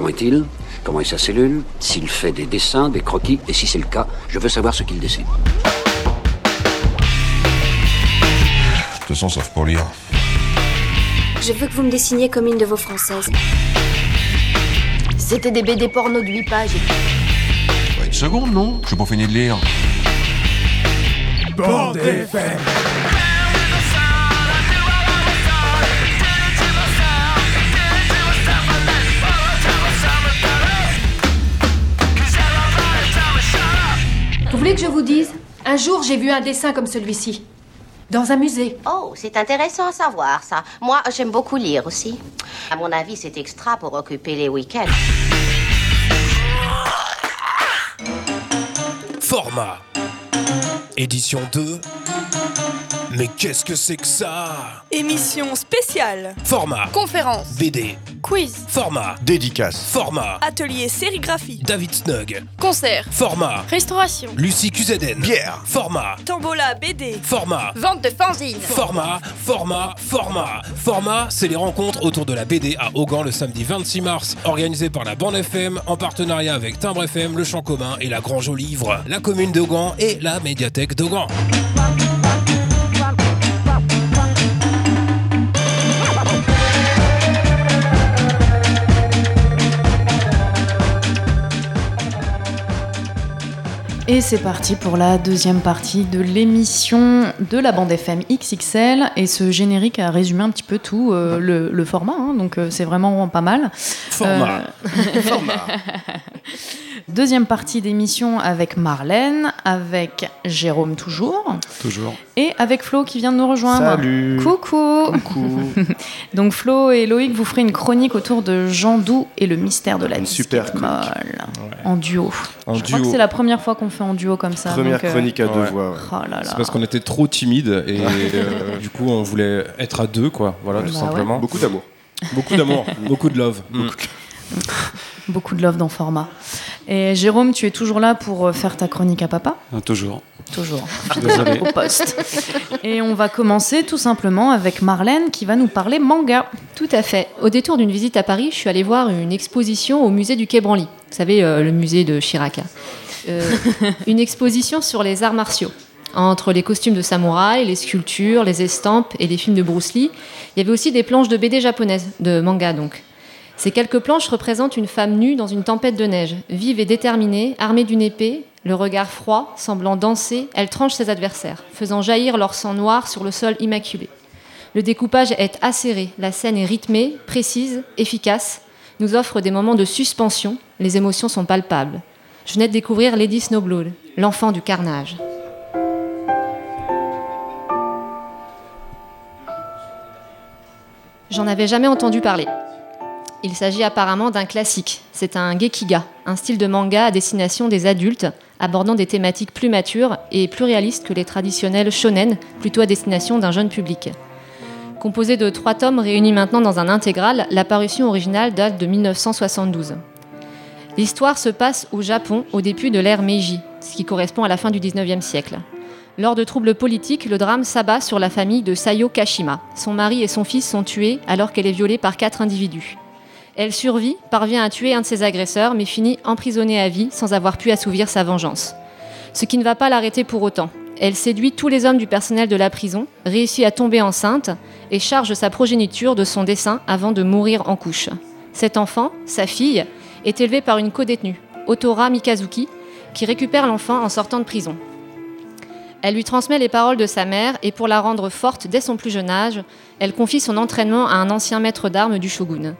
Comment est-il? Comment est sa cellule? S'il fait des dessins, des croquis? Et si c'est le cas, je veux savoir ce qu'il dessine. Je te sens sauf pour lire. Je veux que vous me dessiniez comme une de vos françaises. C'était des BD porno de 8 pages. Bah, une seconde, non? Je suis pas fini de lire. Bande FM. Voulez que je vous dise Un jour, j'ai vu un dessin comme celui-ci. Dans un musée. Oh, c'est intéressant à savoir ça. Moi, j'aime beaucoup lire aussi. À mon avis, c'est extra pour occuper les week-ends. Format. Édition 2. Mais qu'est-ce que c'est que ça Émission spéciale. Format. Conférence. BD. Quiz. Format. Dédicace. Format. Atelier sérigraphie. David Snug. Concert. Format. Restauration. Lucie Cuseden. Bière. Format. Tombola BD. Format. Vente de fanzines. Format, format, format. Format, c'est les rencontres autour de la BD à Augan le samedi 26 mars, organisé par la bande FM en partenariat avec Timbre FM, Le Champ Commun et la Grange au Livre, la commune d'Augan et la médiathèque d'Augan. Et c'est parti pour la deuxième partie de l'émission de la bande FM XXL. Et ce générique a résumé un petit peu tout euh, le, le format, hein, donc euh, c'est vraiment pas mal. Format. Euh, Deuxième partie d'émission avec Marlène, avec Jérôme toujours, Toujours. et avec Flo qui vient de nous rejoindre. Salut. Coucou. Coucou. Donc Flo et Loïc vous ferez une chronique autour de Jean Doux et le mystère de la Une super chronique. molle en duo. En Je crois duo. que c'est la première fois qu'on fait en duo comme ça. Première donc, euh, chronique à deux ouais. voix. ouais. Oh. C'est parce qu'on était trop timide et euh, du coup on voulait être à deux quoi, voilà tout Bah simplement. Beaucoup d'amour. Beaucoup d'amour, beaucoup de love. Mm. Beaucoup de love dans format. Et Jérôme, tu es toujours là pour euh, faire ta chronique à papa? Toujours. Toujours. Désolé. Au poste. Et on va commencer tout simplement avec Marlène qui va nous parler manga. Tout à fait. Au détour d'une visite à Paris, je suis allée voir une exposition au musée du Quai Branly. Vous savez, euh, le musée de Chirac. hein. Euh, une exposition sur les arts martiaux. Entre les costumes de samouraï, les sculptures, les estampes et les films de Bruce Lee, il y avait aussi des planches de BD japonaises, de manga donc. Ces quelques planches représentent une femme nue dans une tempête de neige, vive et déterminée, armée d'une épée, le regard froid, semblant danser, elle tranche ses adversaires, faisant jaillir leur sang noir sur le sol immaculé. Le découpage est acéré, la scène est rythmée, précise, efficace, nous offre des moments de suspension, les émotions sont palpables. Je venais de découvrir Lady Snowblood, l'enfant du carnage. J'en avais jamais entendu parler. Il s'agit apparemment d'un classique. C'est un gekiga, un style de manga à destination des adultes, abordant des thématiques plus matures et plus réalistes que les traditionnels shonen, plutôt à destination d'un jeune public. Composé de trois tomes réunis maintenant dans un intégral, la parution originale date de 1972. L'histoire se passe au Japon au début de l'ère Meiji, ce qui correspond à la fin du 19e siècle. Lors de troubles politiques, le drame s'abat sur la famille de Sayo Kashima. Son mari et son fils sont tués alors qu'elle est violée par quatre individus. Elle survit, parvient à tuer un de ses agresseurs, mais finit emprisonnée à vie sans avoir pu assouvir sa vengeance. Ce qui ne va pas l'arrêter pour autant. Elle séduit tous les hommes du personnel de la prison, réussit à tomber enceinte et charge sa progéniture de son dessein avant de mourir en couche. Cet enfant, sa fille, est élevé par une codétenue, Otora Mikazuki, qui récupère l'enfant en sortant de prison. Elle lui transmet les paroles de sa mère et pour la rendre forte dès son plus jeune âge, elle confie son entraînement à un ancien maître d'armes du shogun.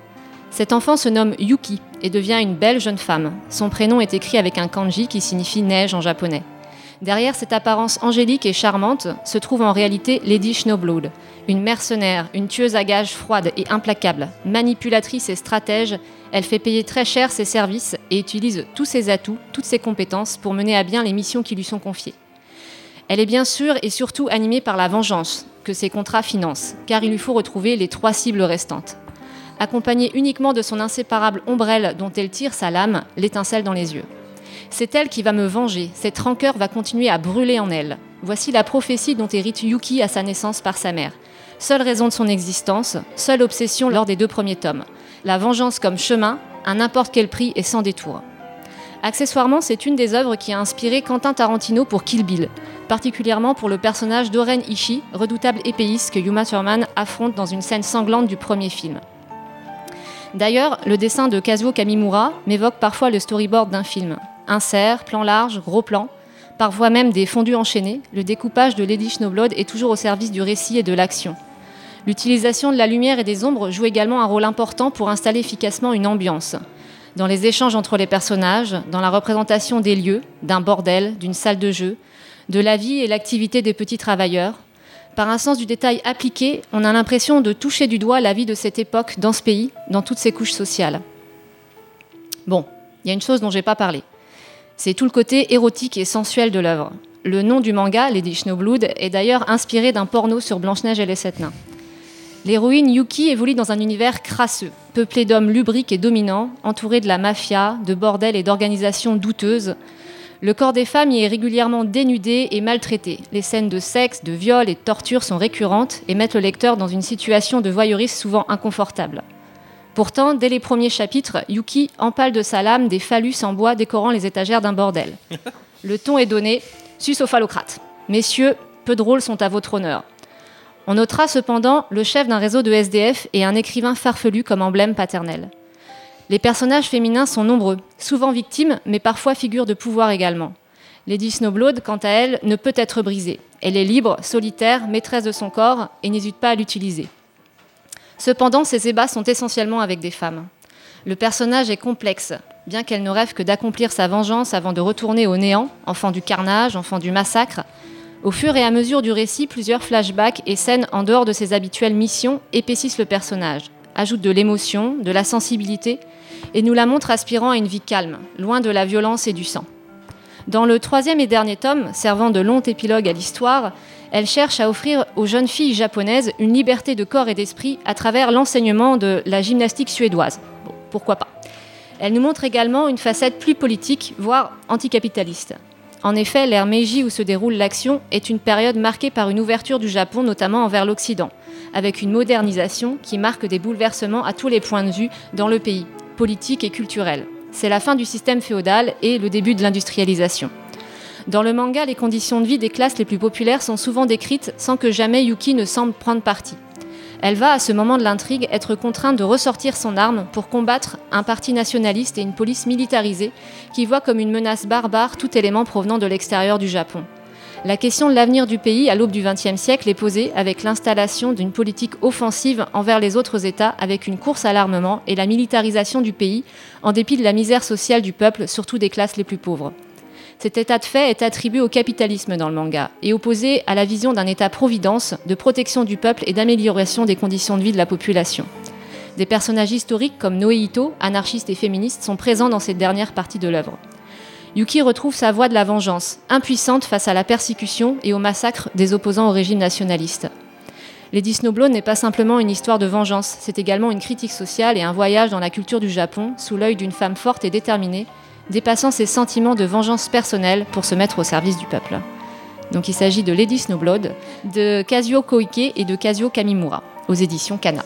Cet enfant se nomme Yuki et devient une belle jeune femme. Son prénom est écrit avec un kanji qui signifie neige en japonais. Derrière cette apparence angélique et charmante se trouve en réalité Lady Snowblood, une mercenaire, une tueuse à gages froide et implacable, manipulatrice et stratège. Elle fait payer très cher ses services et utilise tous ses atouts, toutes ses compétences pour mener à bien les missions qui lui sont confiées. Elle est bien sûr et surtout animée par la vengeance que ses contrats financent, car il lui faut retrouver les trois cibles restantes. Accompagnée uniquement de son inséparable ombrelle dont elle tire sa lame, l'étincelle dans les yeux. C'est elle qui va me venger, cette rancœur va continuer à brûler en elle. Voici la prophétie dont hérite Yuki à sa naissance par sa mère. Seule raison de son existence, seule obsession lors des deux premiers tomes. La vengeance comme chemin, à n'importe quel prix et sans détour. Accessoirement, c'est une des œuvres qui a inspiré Quentin Tarantino pour Kill Bill, particulièrement pour le personnage d'Oren Ishii, redoutable épéiste que Yuma Thurman affronte dans une scène sanglante du premier film. D'ailleurs, le dessin de Kazuo Kamimura m'évoque parfois le storyboard d'un film. Insert, plan large, gros plan, parfois même des fondus enchaînés, le découpage de Lady Snowblood est toujours au service du récit et de l'action. L'utilisation de la lumière et des ombres joue également un rôle important pour installer efficacement une ambiance. Dans les échanges entre les personnages, dans la représentation des lieux, d'un bordel, d'une salle de jeu, de la vie et l'activité des petits travailleurs, par un sens du détail appliqué, on a l'impression de toucher du doigt la vie de cette époque dans ce pays, dans toutes ses couches sociales. Bon, il y a une chose dont j'ai pas parlé. C'est tout le côté érotique et sensuel de l'œuvre. Le nom du manga, Lady Snowblood, est d'ailleurs inspiré d'un porno sur Blanche-Neige et les Sept Nains. L'héroïne Yuki évolue dans un univers crasseux, peuplé d'hommes lubriques et dominants, entouré de la mafia, de bordels et d'organisations douteuses. Le corps des femmes y est régulièrement dénudé et maltraité. Les scènes de sexe, de viol et de torture sont récurrentes et mettent le lecteur dans une situation de voyeurisme souvent inconfortable. Pourtant, dès les premiers chapitres, Yuki empale de sa lame des phallus en bois décorant les étagères d'un bordel. Le ton est donné, sus au phallocrate. Messieurs, peu de rôles sont à votre honneur. On notera cependant le chef d'un réseau de SDF et un écrivain farfelu comme emblème paternel. Les personnages féminins sont nombreux, souvent victimes, mais parfois figures de pouvoir également. Lady Snowblood, quant à elle, ne peut être brisée. Elle est libre, solitaire, maîtresse de son corps et n'hésite pas à l'utiliser. Cependant, ses ébats sont essentiellement avec des femmes. Le personnage est complexe, bien qu'elle ne rêve que d'accomplir sa vengeance avant de retourner au néant, enfant du carnage, enfant du massacre. Au fur et à mesure du récit, plusieurs flashbacks et scènes en dehors de ses habituelles missions épaississent le personnage, ajoutent de l'émotion, de la sensibilité, et nous la montrent aspirant à une vie calme, loin de la violence et du sang. Dans le troisième et dernier tome, servant de long épilogue à l'histoire, elle cherche à offrir aux jeunes filles japonaises une liberté de corps et d'esprit à travers l'enseignement de la gymnastique suédoise. Bon, pourquoi pas Elle nous montre également une facette plus politique, voire anticapitaliste. En effet, l'ère Meiji où se déroule l'action est une période marquée par une ouverture du Japon, notamment envers l'Occident, avec une modernisation qui marque des bouleversements à tous les points de vue dans le pays, politique et culturel. C'est la fin du système féodal et le début de l'industrialisation. Dans le manga, les conditions de vie des classes les plus populaires sont souvent décrites sans que jamais Yuki ne semble prendre parti. Elle va, à ce moment de l'intrigue, être contrainte de ressortir son arme pour combattre un parti nationaliste et une police militarisée qui voit comme une menace barbare tout élément provenant de l'extérieur du Japon. La question de l'avenir du pays à l'aube du XXe siècle est posée avec l'installation d'une politique offensive envers les autres États avec une course à l'armement et la militarisation du pays en dépit de la misère sociale du peuple, surtout des classes les plus pauvres. Cet état de fait est attribué au capitalisme dans le manga et opposé à la vision d'un État-providence de protection du peuple et d'amélioration des conditions de vie de la population. Des personnages historiques comme Noéito, anarchistes et féministes, sont présents dans cette dernière partie de l'œuvre. Yuki retrouve sa voie de la vengeance, impuissante face à la persécution et au massacre des opposants au régime nationaliste. Lady Snowblood n'est pas simplement une histoire de vengeance, c'est également une critique sociale et un voyage dans la culture du Japon sous l'œil d'une femme forte et déterminée dépassant ses sentiments de vengeance personnelle pour se mettre au service du peuple. Donc il s'agit de Lady Snowblood, de Kazuo Koike et de Kazuo Kamimura, aux éditions Kana.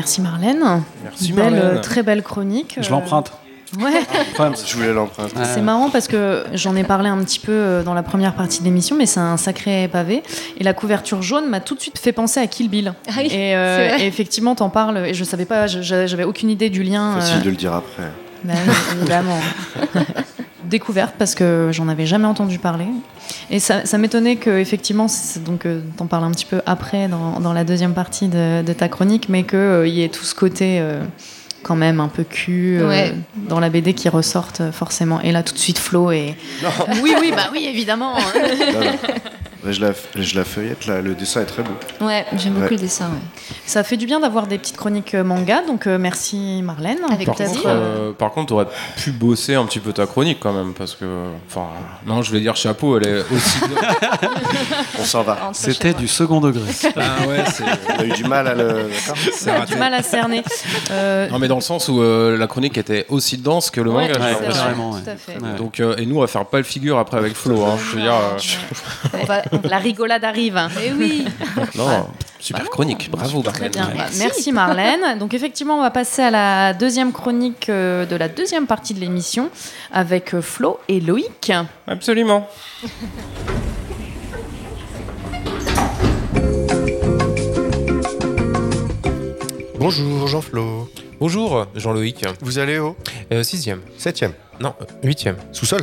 Merci Marlène. Merci Belle, Marlène. euh, Très belle chronique. Je l'emprunte. Ouais. Je voulais l'emprunter. C'est marrant parce que j'en ai parlé un petit peu euh, dans la première partie de l'émission, mais c'est un sacré pavé. Et la couverture jaune m'a tout de suite fait penser à Kill Bill. Ah oui, et, euh, c'est vrai. et effectivement, t'en parles et je savais pas, je- j'avais aucune idée du lien. Facile euh, de le dire après. bah évidemment. Découverte parce que j'en avais jamais entendu parler. Et ça, ça m'étonnait que effectivement, donc euh, t'en parles un petit peu après dans, dans la deuxième partie de, de ta chronique, mais qu'il y ait tout ce côté euh, quand même un peu cul euh, Ouais. dans la BD qui ressorte euh, forcément. Et là, tout de suite, Flo et oui, oui, bah oui, évidemment. Ouais, je, la, je la feuillette, là, le dessin est très beau. Ouais, j'aime beaucoup Ouais. le dessin. ouais. Ça fait du bien d'avoir des petites chroniques euh, manga, donc euh, merci Marlène. Avec Par contre, euh, par contre, t'aurais pu bosser un petit peu ta chronique quand même, parce que, enfin, non, je vais dire chapeau, elle est aussi. On s'en va. C'était du second degré. ah ouais. On a eu du mal à le. On a du mal à cerner. Euh, Non, mais dans le sens où euh, la chronique était aussi dense que le ouais, manga. ouais. Donc, euh, et nous, on va faire pas le figure après avec Flo. Hein. Je veux dire, euh, On va- la rigolade arrive. Eh oui non, super chronique. Bravo, Très Marlène. bien. Bah, Merci. Marlène. Donc effectivement, on va passer à la deuxième chronique euh, de la deuxième partie de l'émission avec euh, Flo et Loïc. Absolument. Bonjour Jean-Flo. Bonjour, Jean-Loïc. Vous allez au? Euh, sixième. septième Non, euh, huitième. Sous-sol?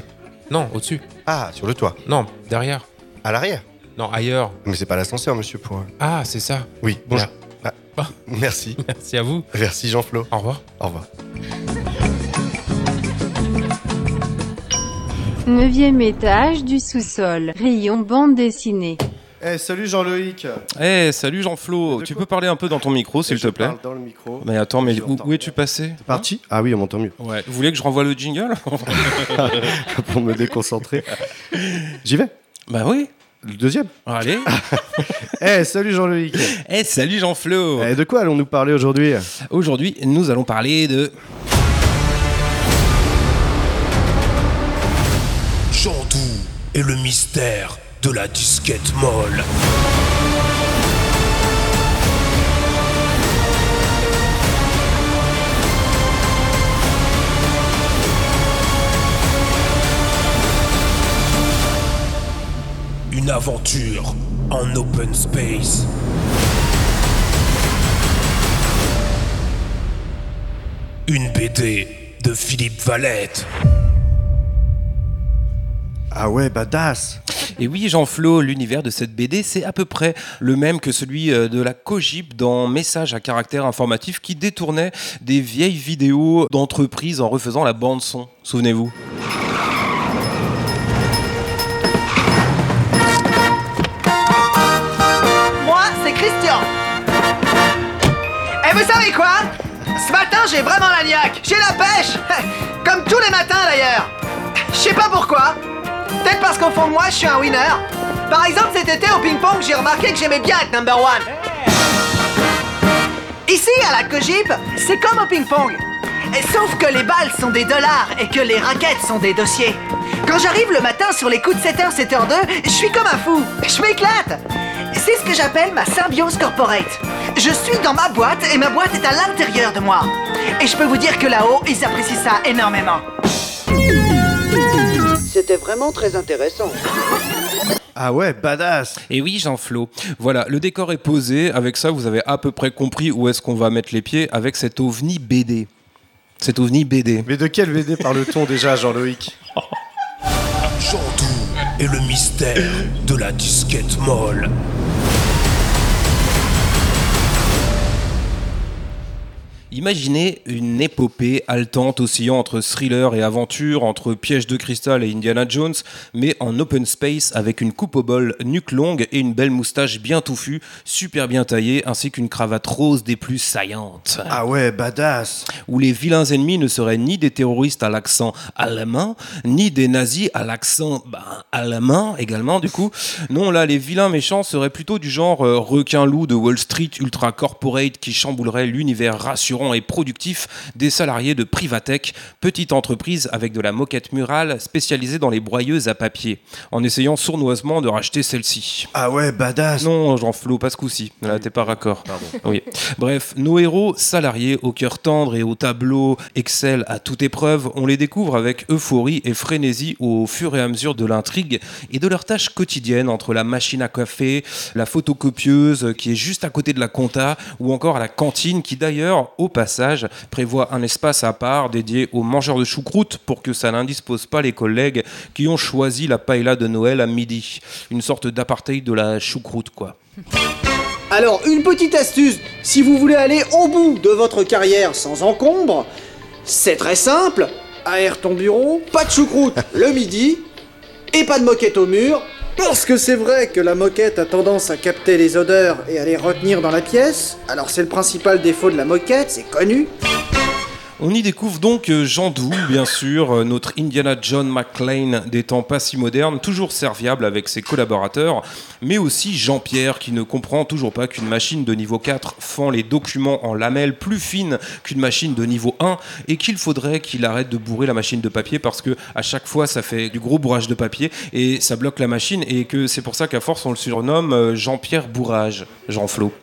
Non, au-dessus. Ah, sur le toit. Non, derrière. À l'arrière Non, ailleurs. Mais c'est pas l'ascenseur, monsieur, pour... Ah, c'est ça. Oui, bonjour. Ah. Ah, merci. Merci à vous. Merci Jean-Flo. Au revoir. Au revoir. Neuvième étage du sous-sol. Rayon bande dessinée. Eh, salut Jean-Loïc Eh, salut Jean-Flo. De Tu quoi peux parler un peu dans ton micro, s'il te plaît? Parle dans le micro. Mais attends, mais Je où, es-tu passé? Parti? Ah oui, on m'entend mieux. Ouais. Vous voulez que je renvoie le jingle? Pour me déconcentrer. J'y vais? Bah oui. Le deuxième Allez. Eh, salut Jean-Loïc Eh, salut Jean-Flo. Eh, de quoi allons-nous parler aujourd'hui? Aujourd'hui, nous allons parler de. Chantou et le mystère de la disquette molle. Une aventure en open space. Une BD de Philippe Valette. Ah ouais, badass Et oui, Jean-Flo, l'univers de cette BD, c'est à peu près le même que celui euh, de la Cogip dans Message à caractère informatif qui détournait des vieilles vidéos d'entreprises en refaisant la bande-son. Souvenez-vous. Christian. Et vous savez quoi? Ce matin, j'ai vraiment la niaque. J'ai la pêche. Comme tous les matins d'ailleurs. Je sais pas pourquoi. Peut-être parce qu'au fond de moi, je suis un winner. Par exemple, cet été au ping-pong, j'ai remarqué que j'aimais bien être number one. Ici, à la Cogip, c'est comme au ping-pong. Et Sauf que les balles sont des dollars et que les raquettes sont des dossiers. Quand j'arrive le matin sur les coups de 7h, 7h2, je suis comme un fou. Je m'éclate. C'est ce que j'appelle ma symbiose corporate. Je suis dans ma boîte et ma boîte est à l'intérieur de moi. Et je peux vous dire que là-haut, ils apprécient ça énormément. C'était vraiment très intéressant. Ah ouais, badass Et oui, Jean-Flo. Voilà, le décor est posé. Avec ça, vous avez à peu près compris où est-ce qu'on va mettre les pieds avec cet ovni BD. Cet ovni BD. Mais de quel BD parle-t-on déjà, Jean-Loïc Chantou et le mystère de la disquette molle. Imaginez une épopée haletante oscillant entre thriller et aventure, entre piège de cristal et Indiana Jones, mais en open space avec une coupe au bol nuque longue et une belle moustache bien touffue, super bien taillée, ainsi qu'une cravate rose des plus saillantes. Ah ouais, badass Où les vilains ennemis ne seraient ni des terroristes à l'accent allemand, ni des nazis à l'accent ben, allemand également du coup. Non, là, les vilains méchants seraient plutôt du genre euh, requin-loup de Wall Street ultra corporate qui chamboulerait l'univers rassurant et productif des salariés de Privatech, petite entreprise avec de la moquette murale spécialisée dans les broyeuses à papier, en essayant sournoisement de racheter celle-ci. Ah ouais, badass Non, Jean-Flo, pas ce coup-ci. Là, t'es pas raccord. Oui. Bref, nos héros salariés au cœur tendre et au tableau Excel à toute épreuve, on les découvre avec euphorie et frénésie au fur et à mesure de l'intrigue et de leurs tâches quotidiennes entre la machine à café, la photocopieuse qui est juste à côté de la compta ou encore la cantine qui d'ailleurs, au passage, prévoit un espace à part dédié aux mangeurs de choucroute pour que ça n'indispose pas les collègues qui ont choisi la paella de Noël à midi. Une sorte d'apartheid de la choucroute, quoi. Alors, une petite astuce, si vous voulez aller au bout de votre carrière sans encombre, c'est très simple. Aère ton bureau, pas de choucroute le midi, et pas de moquette au mur, Parce que c'est vrai que la moquette a tendance à capter les odeurs et à les retenir dans la pièce. Alors c'est le principal défaut de la moquette, c'est connu. On y découvre donc euh, Jean Doux, bien sûr, euh, notre Indiana John McClane des temps pas si modernes, toujours serviable avec ses collaborateurs, mais aussi Jean-Pierre qui ne comprend toujours pas qu'une machine de niveau 4 fend les documents en lamelles plus fines qu'une machine de niveau 1 et qu'il faudrait qu'il arrête de bourrer la machine de papier parce que à chaque fois ça fait du gros bourrage de papier et ça bloque la machine et que c'est pour ça qu'à force on le surnomme euh, Jean-Pierre Bourrage, Jean-Flo.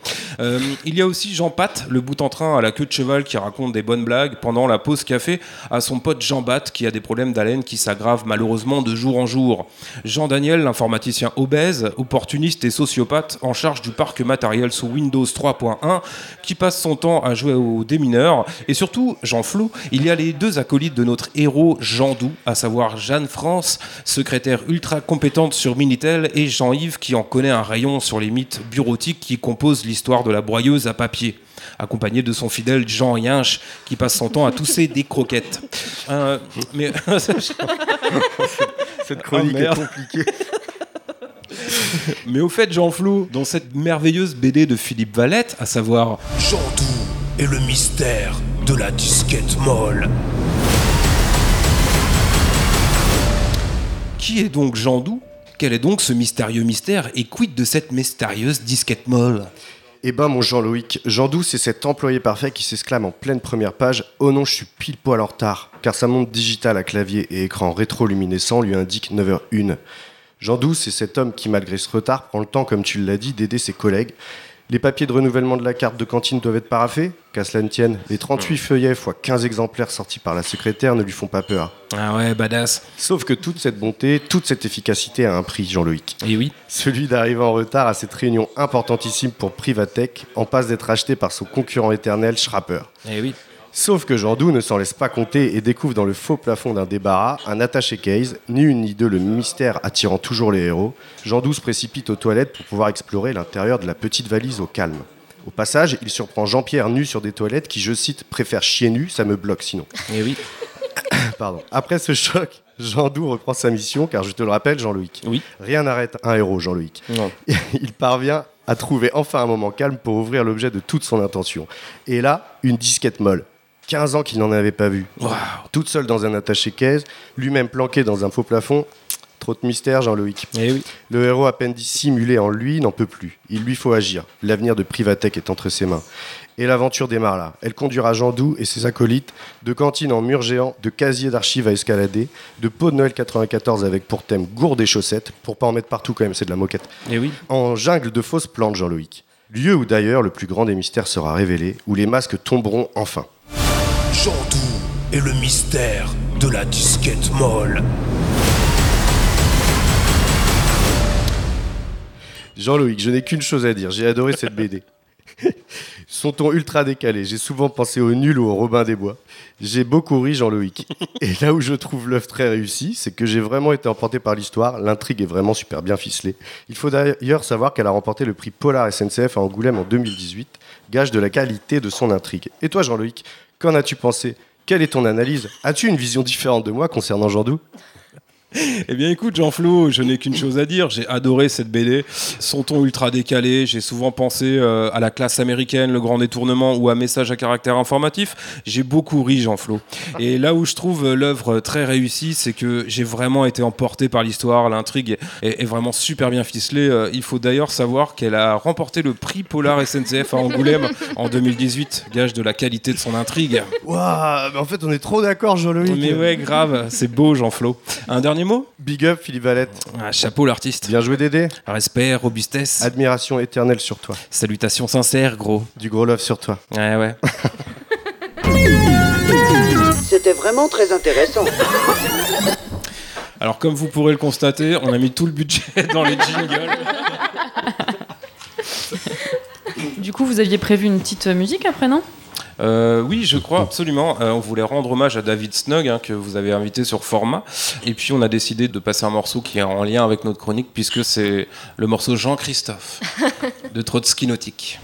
Il y a aussi Jean Pat, le bout en train à la queue de cheval qui raconte des bonnes blagues pendant la pause café à son pote Jean Bat qui a des problèmes d'haleine qui s'aggravent malheureusement de jour en jour. Jean Daniel, l'informaticien obèse, opportuniste et sociopathe en charge du parc matériel sous Windows 3.1 qui passe son temps à jouer aux démineurs. Et surtout, Jean Flou, il y a les deux acolytes de notre héros Jean Doux, à savoir Jeanne France, secrétaire ultra compétente sur Minitel, et Jean-Yves qui en connaît un rayon sur les mythes bureautiques qui composent l'histoire de la broyeuse à papier accompagné de son fidèle Jean Yinche, qui passe son temps à tousser des croquettes. Euh, mais Cette chronique Ah, est merde. compliquée. Mais au fait, Jean Flou, dans cette merveilleuse BD de Philippe Valette, à savoir Jean Doux et le mystère de la disquette molle. Qui est donc Jean Doux? Quel est donc ce mystérieux mystère et quid de cette mystérieuse disquette molle? Eh ben mon Jean-Loïc, Jean Doux c'est cet employé parfait qui s'exclame en pleine première page « Oh non, je suis pile poil en retard » car sa montre digitale à clavier et écran rétroluminescent lui indique 9h01. Jean Doux c'est cet homme qui malgré ce retard prend le temps, comme tu l'as dit, d'aider ses collègues. Les papiers de renouvellement de la carte de cantine doivent être paraffés Qu'à cela ne tienne, les 38 feuillets x 15 exemplaires sortis par la secrétaire ne lui font pas peur. Ah ouais, badass. Sauf que toute cette bonté, toute cette efficacité a un prix, Jean-Loïc. Et oui. Celui d'arriver en retard à cette réunion importantissime pour Privatech, en passe d'être acheté par son concurrent éternel, Schrapper. Et oui. Sauf que Jean Doux ne s'en laisse pas compter et découvre dans le faux plafond d'un débarras un attaché case, ni une ni deux le mystère attirant toujours les héros. Jean Doux se précipite aux toilettes pour pouvoir explorer l'intérieur de la petite valise au calme. Au passage, il surprend Jean-Pierre nu sur des toilettes qui, je cite, préfère chier nu, ça me bloque sinon. Et oui. Pardon. Après ce choc, Jean Doux reprend sa mission, car je te le rappelle, Jean-Loïc. Oui. Rien n'arrête un héros, Jean-Loïc. Non. Il parvient à trouver enfin un moment calme pour ouvrir l'objet de toute son intention. Et là, une disquette molle. 15 ans qu'il n'en avait pas vu. Toute seule dans un attaché-caisse, lui-même planqué dans un faux plafond. Trop de mystère, Jean-Loïc. Eh oui. Le héros à peine dissimulé en lui n'en peut plus. Il lui faut agir. L'avenir de Privatech est entre ses mains. Et l'aventure démarre là. Elle conduira Jean Doux et ses acolytes de cantines en mur géant, de casiers d'archives à escalader, de pots de Noël 94 avec pour thème gourde et chaussettes, pour pas en mettre partout quand même, c'est de la moquette. Et oui. En jungle de fausses plantes, Jean-Loïc. Lieu où d'ailleurs le plus grand des mystères sera révélé, où les masques tomberont enfin. Jean Doux et le mystère de la disquette molle. Jean-Loïc, je n'ai qu'une chose à dire, j'ai adoré cette BD. Son ton ultra décalé, j'ai souvent pensé au nul ou au Robin des Bois. J'ai beaucoup ri Jean-Loïc. Et là où je trouve l'œuvre très réussie, c'est que j'ai vraiment été emporté par l'histoire, l'intrigue est vraiment super bien ficelée. Il faut d'ailleurs savoir qu'elle a remporté le prix Polar SNCF à Angoulême en 2018, gage de la qualité de son intrigue. Et toi Jean-Loïc, qu'en as-tu pensé? Quelle est ton analyse? As-tu une vision différente de moi concernant Jean Doux Eh bien écoute Jean-Flo, je n'ai qu'une chose à dire, j'ai adoré cette BD, son ton ultra décalé, j'ai souvent pensé euh, à la classe américaine, le grand détournement ou à message à caractère informatif, j'ai beaucoup ri Jean-Flo. Et là où je trouve euh, l'œuvre très réussie, c'est que j'ai vraiment été emporté par l'histoire, l'intrigue est, est vraiment super bien ficelée. Euh, il faut d'ailleurs savoir qu'elle a remporté le prix Polar SNCF à Angoulême en 2018, gage de la qualité de son intrigue. Waouh, en fait on est trop d'accord Jean-Loïc. Mais ouais, grave, c'est beau Jean-Flo. Un dernier mot Big up Philippe Valette. Ah, chapeau l'artiste. Bien joué Dédé. Respect, robustesse. Admiration éternelle sur toi. Salutations sincères, gros. Du gros love sur toi. Ouais, ouais. C'était vraiment très intéressant. Alors, comme vous pourrez le constater, on a mis tout le budget dans les jingles. Du coup, vous aviez prévu une petite musique après, non? Euh, oui, je crois absolument. Euh, on voulait rendre hommage à David Snug, hein, que vous avez invité sur Format. Et puis, on a décidé de passer un morceau qui est en lien avec notre chronique, puisque c'est le morceau Jean-Christophe de Trotsky Nautique.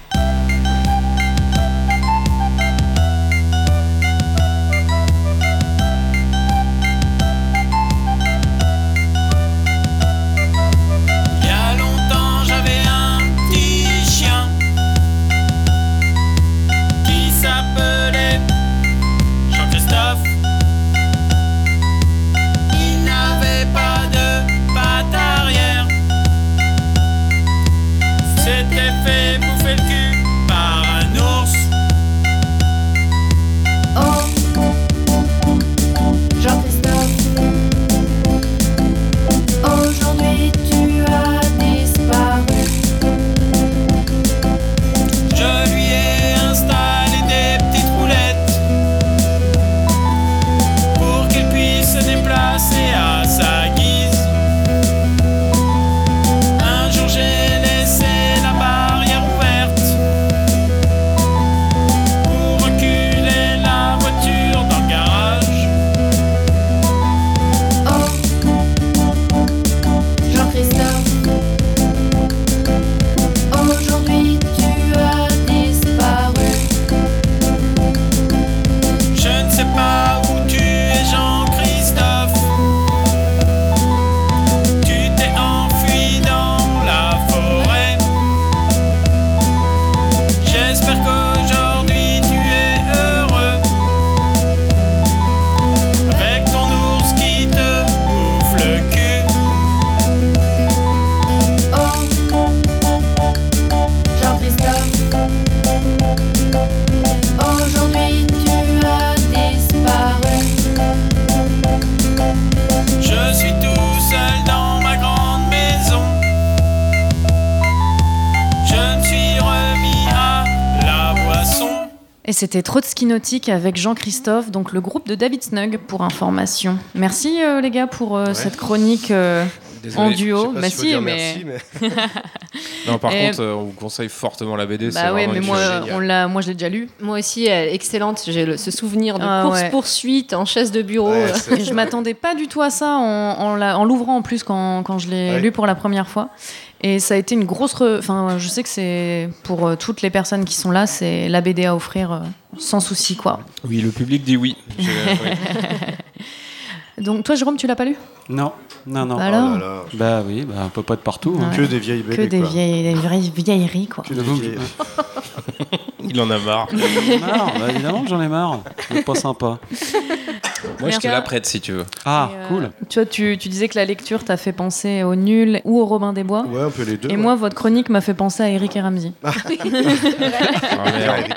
C'était Trotsky Nautique avec Jean-Christophe, donc le groupe de David Snug pour information. Merci euh, les gars pour euh, cette chronique euh, Désolé, en duo. Bah si, mais. merci, Non, par Et- contre, euh, on vous conseille fortement la BD. c'est Bah ouais, mais moi, on l'a, moi je l'ai déjà lu. Moi aussi, excellente. J'ai le- ce souvenir de Ah ouais. course-poursuite en chaise de bureau. Et je m'attendais pas du tout à ça en, en la- en l'ouvrant en plus quand, quand je l'ai Ouais. lu pour la première fois. Et ça a été une grosse. re- Enfin, je sais que c'est pour euh, toutes les personnes qui sont là, c'est la BD à offrir euh, sans souci quoi. Oui, le public dit oui. Donc toi, Jérôme, tu l'as pas lu? Non, non, non. Bah alors Oh là là. Bah oui, bah, on peut pas être partout. hein. Ouais. Que des vieilles Que BD, des quoi. vieilles, des vraies vieilleries quoi. Que des vieilles- Il en a marre. J'en ai marre, bah évidemment que j'en ai marre. C'est pas sympa. Moi, je te la prête si tu veux. Ah, euh, cool. Tu vois, tu, tu disais que la lecture t'a fait penser au Nul ou au Robin des Bois. Ouais, un peu les deux. Et ouais. moi, votre chronique m'a fait penser à Eric et Ramsey. Ah merde.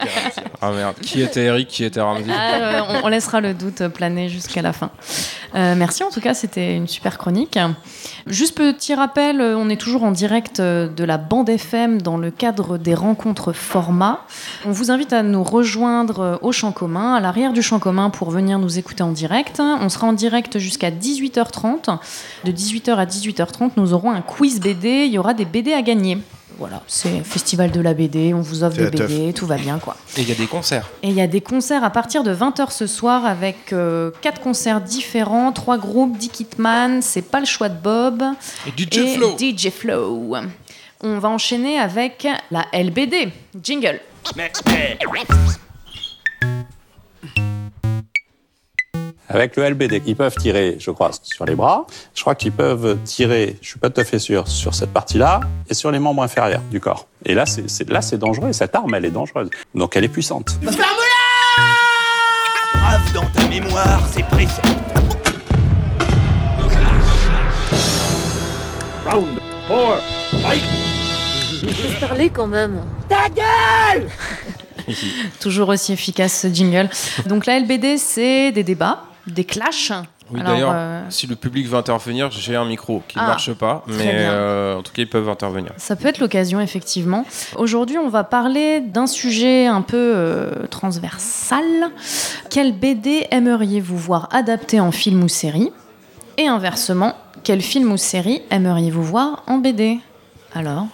Ah merde. Qui était Eric Qui était Ramsey Ah, euh, on, on laissera le doute planer jusqu'à la fin. Euh, merci en tout cas, c'était une super chronique. Juste petit rappel, on est toujours en direct de la bande FM dans le cadre des rencontres format. On vous invite à nous rejoindre au champ commun, à l'arrière du champ commun pour venir nous écouter en direct. On sera en direct jusqu'à 18h30. De 18h à 18h30, nous aurons un quiz BD. Il y aura des BD à gagner. Voilà, c'est festival de la BD, on vous offre des teuf. BD, tout va bien quoi. Et il y a des concerts. Et il y a des concerts à partir de 20h ce soir avec euh, quatre concerts différents, trois groupes, Dick Hitman, C'est pas le choix de Bob Et DJ Flow. DJ Flow. On va enchaîner avec la LBD. Jingle. Avec le LBD, ils peuvent tirer, je crois, sur les bras. Je crois qu'ils peuvent tirer, je suis pas tout à fait sûr, sur cette partie-là et sur les membres inférieurs du corps. Et là, c'est c'est- là, c'est dangereux. Et cette arme, elle est dangereuse. Donc, elle est puissante. Grave dans ta mémoire, c'est précis. Round 4, fight Laisse parler quand même. Ta gueule Toujours aussi efficace ce jingle. Donc la LBD, c'est des débats, des clashs. Oui, d'ailleurs, euh, si le public veut intervenir, j'ai un micro qui ne Ah, marche pas, mais euh, en tout cas, ils peuvent intervenir. Ça peut être l'occasion, effectivement. Aujourd'hui, on va parler d'un sujet un peu euh, transversal. Quel BD aimeriez-vous voir adapté en film ou série? Et inversement, quel film ou série aimeriez-vous voir en BD Alors,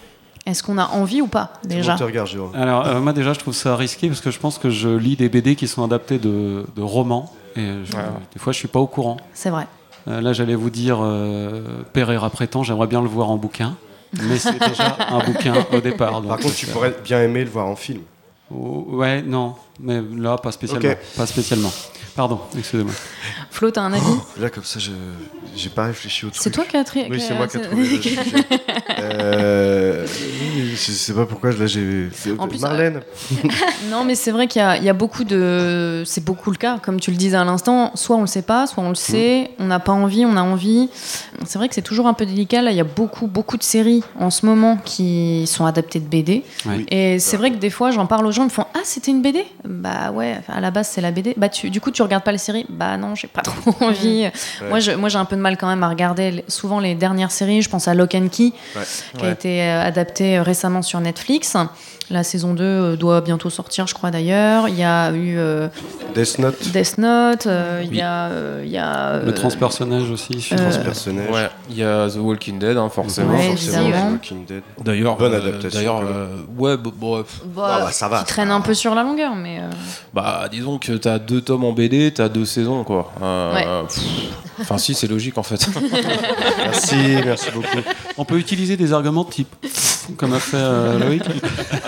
est-ce qu'on a envie ou pas déjà tu regardes, Jérôme Alors, euh, moi déjà, je trouve ça risqué parce que je pense que je lis des BD qui sont adaptés de, de romans et je- des fois, je suis pas au courant. C'est vrai. Euh, là, j'allais vous dire euh, Père et j'aimerais bien le voir en bouquin, mais c'est déjà un bouquin au départ. Par donc, contre, tu pourrais bien aimer le voir en film. ouais, non, mais là, pas spécialement. Pas spécialement. Pardon, excusez-moi. Flo, t'as un avis Là, comme ça, je j'ai pas réfléchi au truc. C'est toi qui as tri- Oui, c'est moi qui ai trouvé. Euh, Je sais pas pourquoi, là, j'ai. En plus, Marlène Non, mais c'est vrai qu'il y, a- il y a beaucoup de. C'est beaucoup le cas, comme tu le disais à l'instant. Soit on le sait pas, soit on le sait. On n'a pas envie, on a envie. C'est vrai que c'est toujours un peu délicat. Là, il y a beaucoup, beaucoup de séries en ce moment qui sont adaptées de BD. Oui. Et c'est vrai que des fois, j'en parle aux gens, ils me font Ah, c'était une BD Bah ouais, à la base, c'est la BD. Bah, tu, du coup, tu regardes pas les séries? Bah non, j'ai pas trop envie. Moi, je- moi, j'ai un peu de mal quand même à regarder souvent les dernières séries. Je pense à Lock and Key, Ouais. qui a été euh, adapté euh, récemment sur Netflix. La saison 2 euh, doit bientôt sortir, je crois d'ailleurs. Il y a eu euh, Death Note. Death Note, euh, il y a. euh, il y a Le transpersonnage aussi. euh. Transpersonnage. Ouais, il y a The Walking Dead, hein, forcément. Ouais, Forcément, évidemment. Walking Dead. D'ailleurs, Bonne adaptation, D'ailleurs, euh, ouais, bah, bon, pff, bah, Ah bah, ça va. Qui traîne un peu sur la longueur, mais. euh, bah, disons que t'as deux tomes en BD, t'as deux saisons, quoi. Euh, Ouais. pff, Enfin, si, c'est logique en fait. Merci, merci beaucoup. On peut utiliser des arguments type comme a fait euh, Loïc.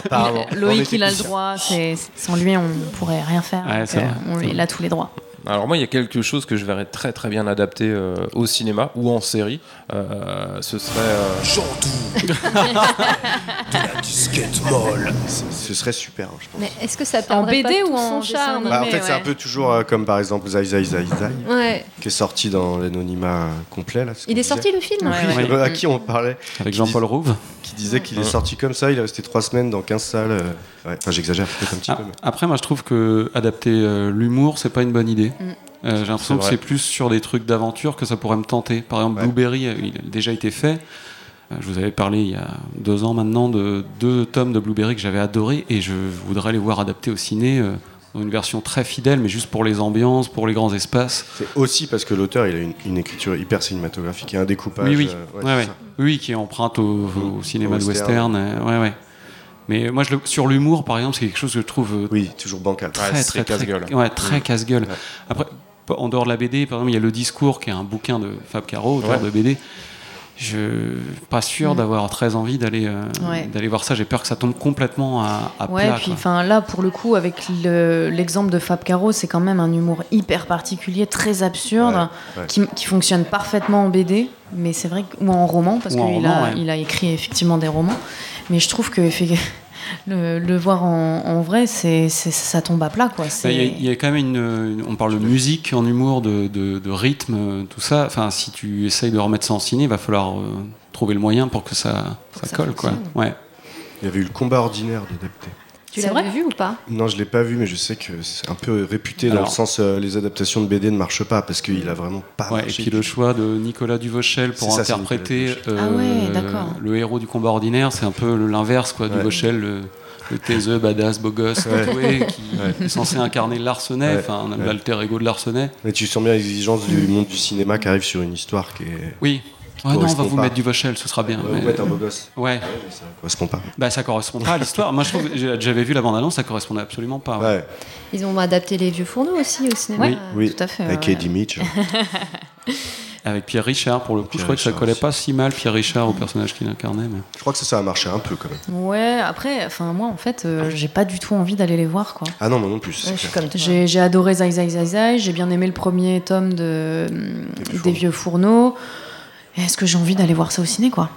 Apparemment. Loïc, il a le droit. c'est- Sans lui, on pourrait rien faire. Ouais, donc, euh, on- il a tous les droits. Alors moi, il y a quelque chose que je verrais très très bien adapté euh, au cinéma ou en série. Euh, ce serait... euh, Chantou de la disquette molle. Ce serait super, hein, je pense. Mais est-ce que ça En perdrait BD pas ou en charme Bah, en fait, c'est un peu toujours euh, comme par exemple Zai Zai Zai Zai, Ouais. qui est sorti dans l'anonymat complet. Là, Il est disait. sorti le film Ouais, Oui, ouais. à qui on parlait Avec Jean-Paul Rouve. Disait qu'il est sorti comme ça, il est resté trois semaines dans 15 salles. euh, ouais. Enfin, j'exagère peut-être un petit Ah, peu. mais- Après, moi, je trouve que adapter euh, l'humour, c'est pas une bonne idée. Mm. Euh, J'ai l'impression que c'est plus sur des trucs d'aventure que ça pourrait me tenter. Par exemple, Ouais. Blueberry, euh, il a déjà été fait. Je vous avais parlé il y a deux ans maintenant de deux tomes de Blueberry que j'avais adoré et je voudrais les voir adaptés au ciné euh, dans une version très fidèle, mais juste pour les ambiances, pour les grands espaces. C'est aussi parce que l'auteur, il a une, une écriture hyper cinématographique et un découpage. Oui, oui, euh, ouais, Ouais, c'est ouais. ça. oui, qui emprunte au, au cinéma Au de western. western. euh, ouais, ouais. Mais moi, je sur l'humour, par exemple, c'est quelque chose que je trouve euh, Oui, toujours bancal. très, Ouais, très, casse-gueule. ouais, très Mm. casse-gueule. Après, en dehors de la BD, par exemple, il y a Le Discours, qui est un bouquin de Fab Caro, auteur Ouais. de BD. Je pas sûr Mm. d'avoir très envie d'aller euh, Ouais. d'aller voir ça. J'ai peur que ça tombe complètement à, à Ouais, plat. puis quoi. enfin là pour le coup avec le- l'exemple de Fab Caro, c'est quand même un humour hyper particulier, très absurde, Ouais, ouais. Qui, qui fonctionne parfaitement en BD, mais c'est vrai que- ou en roman parce qu'il a, ouais. il a écrit effectivement des romans, mais je trouve que le, le voir en, en vrai, c'est c'est- ça tombe à plat quoi. Bah, C'est- Il y, a- il y a quand même une, une- On parle de musique en humour, de, de- de rythme, tout ça. Enfin, si tu essayes de remettre ça en ciné, il va falloir euh, trouver le moyen pour que ça, ça, ça colle. Quoi. fonctionne. Ouais. Il y avait eu le combat ordinaire d'adapté. Tu vrai vu ou pas? Non, je l'ai pas vu, mais je sais que c'est un peu réputé dans le sens euh, les adaptations de BD ne marchent pas parce qu'il a vraiment pas Ouais, et marché. puis le choix de Nicolas Duvauchel pour ça, interpréter Ah ouais, euh, d'accord. le héros du combat ordinaire, c'est un peu l'inverse. quoi. Ouais. Duvauchel, le, le taiseux, badass, beau gosse, Ouais. tatoué, qui Ouais. est censé incarner Larsenet, Ouais. enfin Ouais. l'alter ego de Larsenet. Mais tu sens bien l'exigence du monde du cinéma qui arrive sur une histoire qui est. Oui. Ouais, non, on va vous pas. mettre Duvauchel, ce sera bien. On va mais- vous mettre un beau gosse. Ouais. mais ça correspond pas. Bah, ça correspond pas à l'histoire. Moi, je trouve, j'avais vu la bande-annonce, ça correspondait absolument pas. ouais. Ouais, Ils ont adapté les vieux fourneaux aussi au cinéma. Oui. oui. tout à fait, Avec ouais. Eddie Mitch. Avec Pierre Richard, pour le coup, Pierre je crois que ça collait aussi. pas si mal Pierre Richard au personnage qu'il incarnait. Mais... Je crois que ça, ça a marché un peu quand même. Ouais, après, enfin moi en fait, euh, j'ai pas du tout envie d'aller les voir quoi. Ah non, moi non plus. Ouais, j'ai adoré Zai Zai Zai Zai, j'ai bien aimé le premier tome de, des Vieux Fourneaux. Est-ce que j'ai envie d'aller voir ça au ciné quoi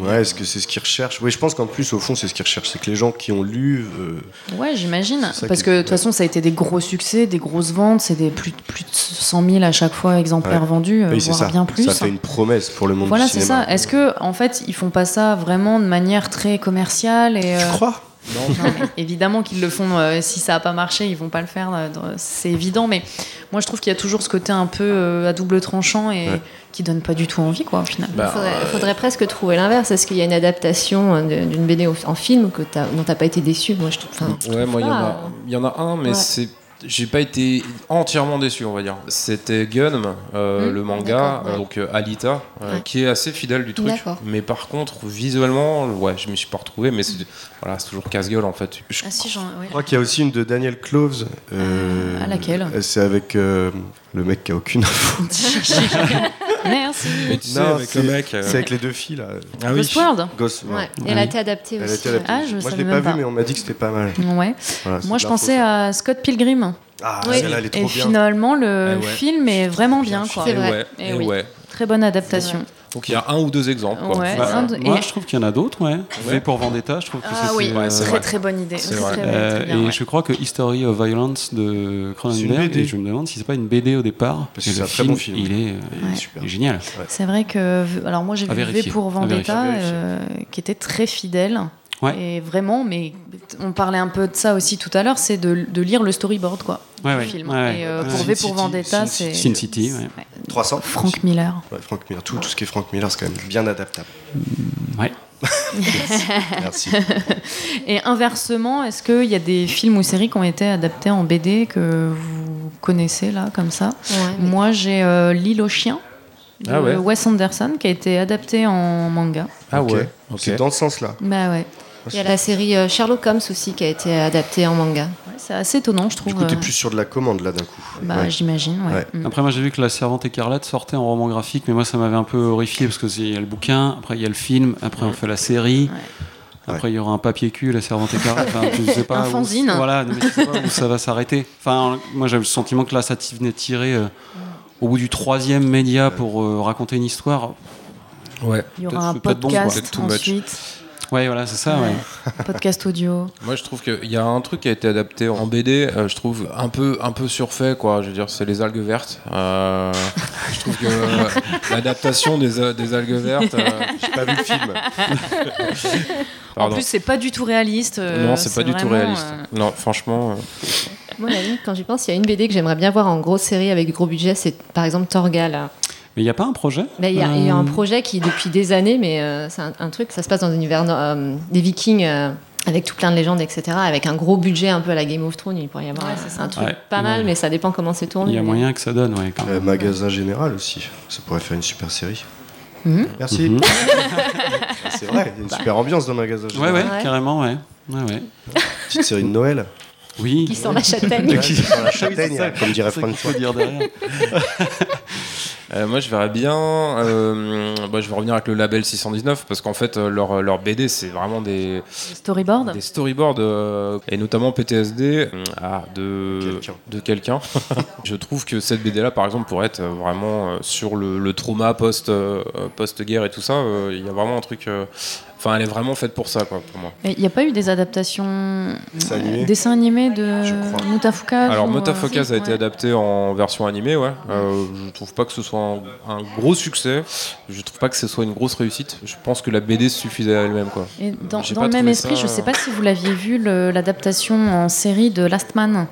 Ouais, est-ce que c'est ce qu'ils recherchent Oui, je pense qu'en plus, au fond, c'est ce qu'ils recherchent. C'est que les gens qui ont lu. euh, Ouais, j'imagine. C'est Parce que de toute ouais. façon, ça a été des gros succès, des grosses ventes, c'est des plus, plus de 100 000 à chaque fois exemplaires Ouais. vendus, euh, oui, c'est voire ça. bien plus. Ça fait une promesse pour le monde Voilà, du c'est cinéma. ça. Est-ce que, en fait, ils font pas ça vraiment de manière très commerciale et, Tu euh, crois? Non, mais évidemment qu'ils le font. euh, si ça a pas marché, ils vont pas le faire. euh, c'est évident. Mais moi, je trouve qu'il y a toujours ce côté un peu euh, à double tranchant et Ouais. qui donne pas du tout envie, quoi, au final. Il faudrait, faudrait presque trouver l'inverse. Est-ce qu'il y a une adaptation de- d'une BD en film que t'as- dont t'as pas été déçu? Moi, je trouve. Ouais, moi, il y, en pas, a- euh, il y en a un, mais Ouais. c'est. J'ai pas été entièrement déçu, on va dire. C'était Gun, euh, Hmm, le manga, ouais. euh, donc euh, Alita, euh, Ouais. qui est assez fidèle du truc. D'accord. Mais par contre, visuellement, ouais, je me suis pas retrouvé, mais c'est voilà, c'est toujours casse-gueule en fait. Ah si, ouais. Je crois qu'il y a aussi une de Daniel Cloves. euh, Ah, laquelle C'est avec euh, le mec qui a aucune info. Merci. Mais tu sais, Non, avec c'est- le mec. euh, C'est avec les deux filles là. Ah oui. Ghost World Ghost, Ouais. ouais. Et elle a été adaptée Elle aussi. été adaptée. Ah, je Moi je l'ai pas pas. vu, mais on m'a dit que c'était pas mal. Ouais. Voilà, Moi, je pensais à Scott Pilgrim. Ah, Oui. celle-là, elle est trop Et bien. finalement, le Eh ouais. film est vraiment bien, quoi. Et vrai. ouais, et oui. ouais. Très bonne adaptation. Donc il y a un ou deux exemples. Quoi. Ouais. Bah, de- moi, et- je trouve qu'il y en a d'autres, ouais. V pour Vendetta, je trouve que Ah c'est oui, ouais, c'est très très bonne idée. Très, vrai. très, Euh, très bien, et ouais. je crois que History of Violence de Cronenberg, et je me demande si c'est pas une BD au départ. Parce que c'est le un très bon film. Il est, euh, Il est génial. C'est vrai que, alors moi j'ai vu V pour. Vendetta, euh, qui était très fidèle. Ouais. Et vraiment, mais on parlait un peu de ça aussi tout à l'heure, c'est de, de lire le storyboard quoi, Ouais, du ouais, film. ouais, ouais. Et euh, pour V pour City, Vendetta, c'est Sin City, ouais. 300 Frank Miller. Ouais, Frank Miller. Tout, tout ce qui est Frank Miller, c'est quand même bien adaptable. Ouais. Merci. Et inversement, est-ce qu'il y a des films ou séries qui ont été adaptés en BD que vous connaissez là, comme ça? Mais- Moi j'ai euh, L'île aux chiens de Ah ouais. Wes Anderson qui a été adapté en manga. Ah ouais. C'est dans ce sens-là. Bah ouais. Il y a la série euh, Sherlock Holmes aussi qui a été adaptée en manga. Ouais, c'est assez étonnant, je trouve. Du coup, t'es euh, plus sur de la commande là d'un coup. Bah, Ouais. j'imagine, ouais. Ouais. Mm. Après, moi, j'ai vu que La Servante écarlate sortait en roman graphique, mais moi, ça m'avait un peu horrifié parce que il y a le bouquin, après il y a le film, après on fait la série. Après, il y aura un papier cul, la servante écarlate. Enfin, je sais pas Un où- fanzine. Voilà, mais je sais pas où ça va s'arrêter. Enfin, moi, j'avais le sentiment que là, ça venait de tirer euh, au bout du troisième média pour euh, raconter une histoire. Ouais. Il y aura un bon, podcast much. ensuite. Ouais, voilà, c'est ça. Ouais. podcast audio. Moi, je trouve qu'il y a un truc qui a été adapté en BD, euh, je trouve un peu, un peu surfait, quoi. Je veux dire, c'est les algues vertes. Euh, je trouve que euh, l'adaptation des, des algues vertes. euh, J'ai pas vu le film. En plus, c'est pas du tout réaliste. euh, non, c'est pas du tout réaliste. euh, Non, franchement. euh, Moi, la limite, quand j'y pense, il y a une BD que j'aimerais bien voir en grosse série avec gros budget, c'est par exemple Torgal. Mais il n'y a pas un projet? Il y, a- y a Euh, un projet qui, depuis des années, mais euh, c'est un, un truc, ça se passe dans l'univers euh, des Vikings euh, avec tout plein de légendes, etc. Avec un gros budget un peu à la Game of Thrones, il pourrait y avoir Ouais, un truc Ouais. pas mal, Ouais. mais ça dépend comment c'est tourné. Il y a moyen que ça donne, ouais. Quand Euh, magasin général aussi. Ça pourrait faire une super série. Mhm. Merci. Mhm. C'est vrai, il y a une super ambiance dans magasin général. ouais, Ouais. carrément, ouais. ouais, ouais. Petite série de Noël. Oui. Qui sent la châtaigne. Qui sent la châtaigne, comme dirait François. faut dire derrière. Euh, moi, je verrais bien. euh, bah, je vais revenir avec le label 619 parce qu'en fait, euh, leur, leur BD, c'est vraiment des, Storyboard des storyboards euh, et notamment PTSD euh, ah, de Quelqu'un. de quelqu'un. je trouve que cette BD là, par exemple, pourrait être vraiment euh, sur le, le trauma post euh, post guerre et tout ça. euh, Il y a vraiment un truc. Euh, Enfin, elle est vraiment faite pour ça, quoi, pour moi. Il n'y a pas eu des adaptations Dessins animés dessins animés de Je crois. Mutafuka Alors, ou, euh, Motafocas a été ouais. adapté en version animée, ouais. Euh, je trouve pas que ce soit un, un gros succès. Je trouve pas que ce soit une grosse réussite. Je pense que la BD suffisait à elle-même, quoi. Et dans, le même esprit, ça- je ne sais pas si vous l'aviez vu, l'adaptation en série de Last Man.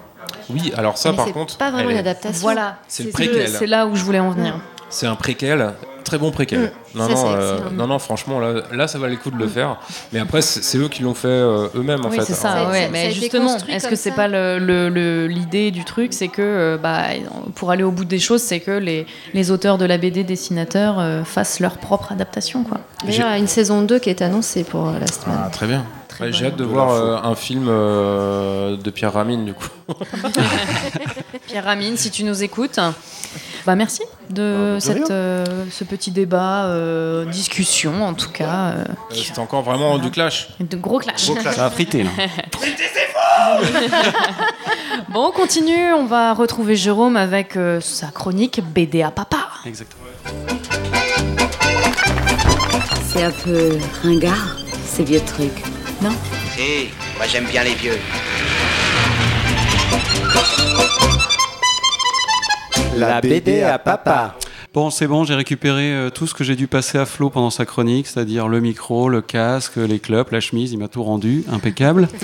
Oui, alors ça, Mais par c'est contre, pas vraiment une adaptation. Voilà, C'est le c'est préquel. c'est là où je voulais en venir. c'est un préquel, très bon préquel. Mm. Non, Ça, non, euh, non, non, franchement, là, là, ça valait le coup de le faire. Mais après, c'est eux qui l'ont fait euh, eux-mêmes, en oui, fait. c'est Ça- ouais. mais justement, est-ce que c'est pas le- le- le- l'idée du truc C'est que, euh, bah, pour aller au bout des choses, c'est que les, les auteurs de la BD dessinateurs euh, fassent leur propre adaptation, quoi. Il y a une saison 2 qui est annoncée pour euh, Last Man. Ah, très bien. Très Ouais, J'ai hâte de De voir euh, un film euh, de Pierre Ramine, du coup. Pierre Ramine, si tu nous écoutes, bah merci de, de cette, euh, ce petit débat, euh, discussion en tout cas. euh, Euh, C'était encore vraiment du clash. de gros clash. Gros clash. Ça a frité, là. Bon, on continue. On va retrouver Jérôme avec euh, sa chronique BD à papa. Exactement. C'est un peu ringard, ces vieux trucs. Non? Si, moi j'aime bien les vieux. La BD à papa. Bon, c'est bon, j'ai récupéré euh, tout ce que j'ai dû passer à Flo pendant sa chronique, c'est-à-dire le micro, le casque, les clopes, la chemise, il m'a tout rendu, impeccable.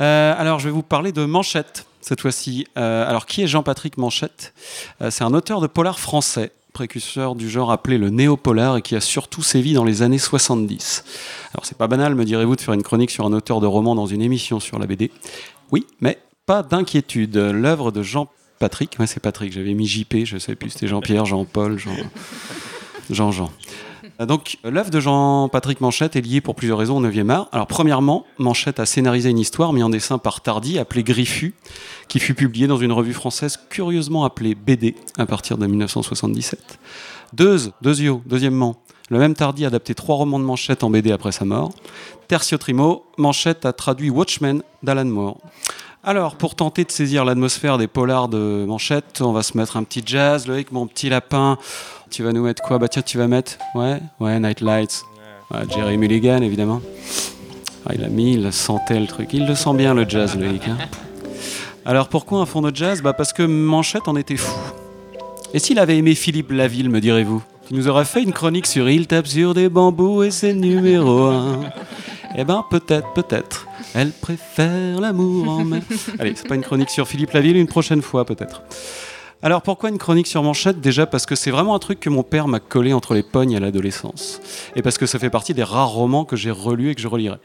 Euh, alors, je vais vous parler de Manchette, cette fois-ci. Euh, alors, qui est Jean-Patrick Manchette? Euh, C'est un auteur de polar français, précurseur du genre appelé le néo-polar et qui a surtout sévi dans les années 70. Alors, c'est pas banal, me direz-vous, de faire une chronique sur un auteur de roman dans une émission sur la BD. Oui, mais pas d'inquiétude. L'œuvre de Jean Patrick, c'est Patrick, j'avais mis JP, je sais plus, c'était Jean-Pierre, Jean-Paul, Jean. Jean-Jean. Euh, Donc, l'œuvre de Jean-Patrick Manchette est liée pour plusieurs raisons au 9e art. Alors, premièrement, Manchette a scénarisé une histoire mise en dessin par Tardy, appelée Griffu, qui fut publiée dans une revue française curieusement appelée BD à partir de 1977. Deux, Deuxio, deuxièmement, le même Tardy a adapté trois romans de Manchette en BD après sa mort. Tertio Trimo, Manchette a traduit Watchmen d'Alan Moore. Alors, pour tenter de saisir l'atmosphère des polars de Manchette, on va se mettre un petit jazz, Loïc, mon petit lapin. Tu vas nous mettre quoi? Bah tiens, tu vas mettre... Ouais, ouais, Night Lights. Ouais, Jerry Mulligan, évidemment. Ah, il a mis, il sentait le truc. Il le sent bien, le jazz, Loïc. hein. Alors, pourquoi un fond de jazz? Bah parce que Manchette en était fou. Et s'il avait aimé Philippe Laville, me direz-vous? Il nous aurait fait une chronique sur Il tape sur des bambous et c'est numéro un. Eh ben, peut-être, peut-être. Elle préfère l'amour en mer. Allez, c'est pas une chronique sur Philippe Laville, une prochaine fois peut-être. Alors pourquoi une chronique sur Manchette? Déjà parce que c'est vraiment un truc que mon père m'a collé entre les pognes à l'adolescence. Et parce que ça fait partie des rares romans que j'ai relus et que je relirai.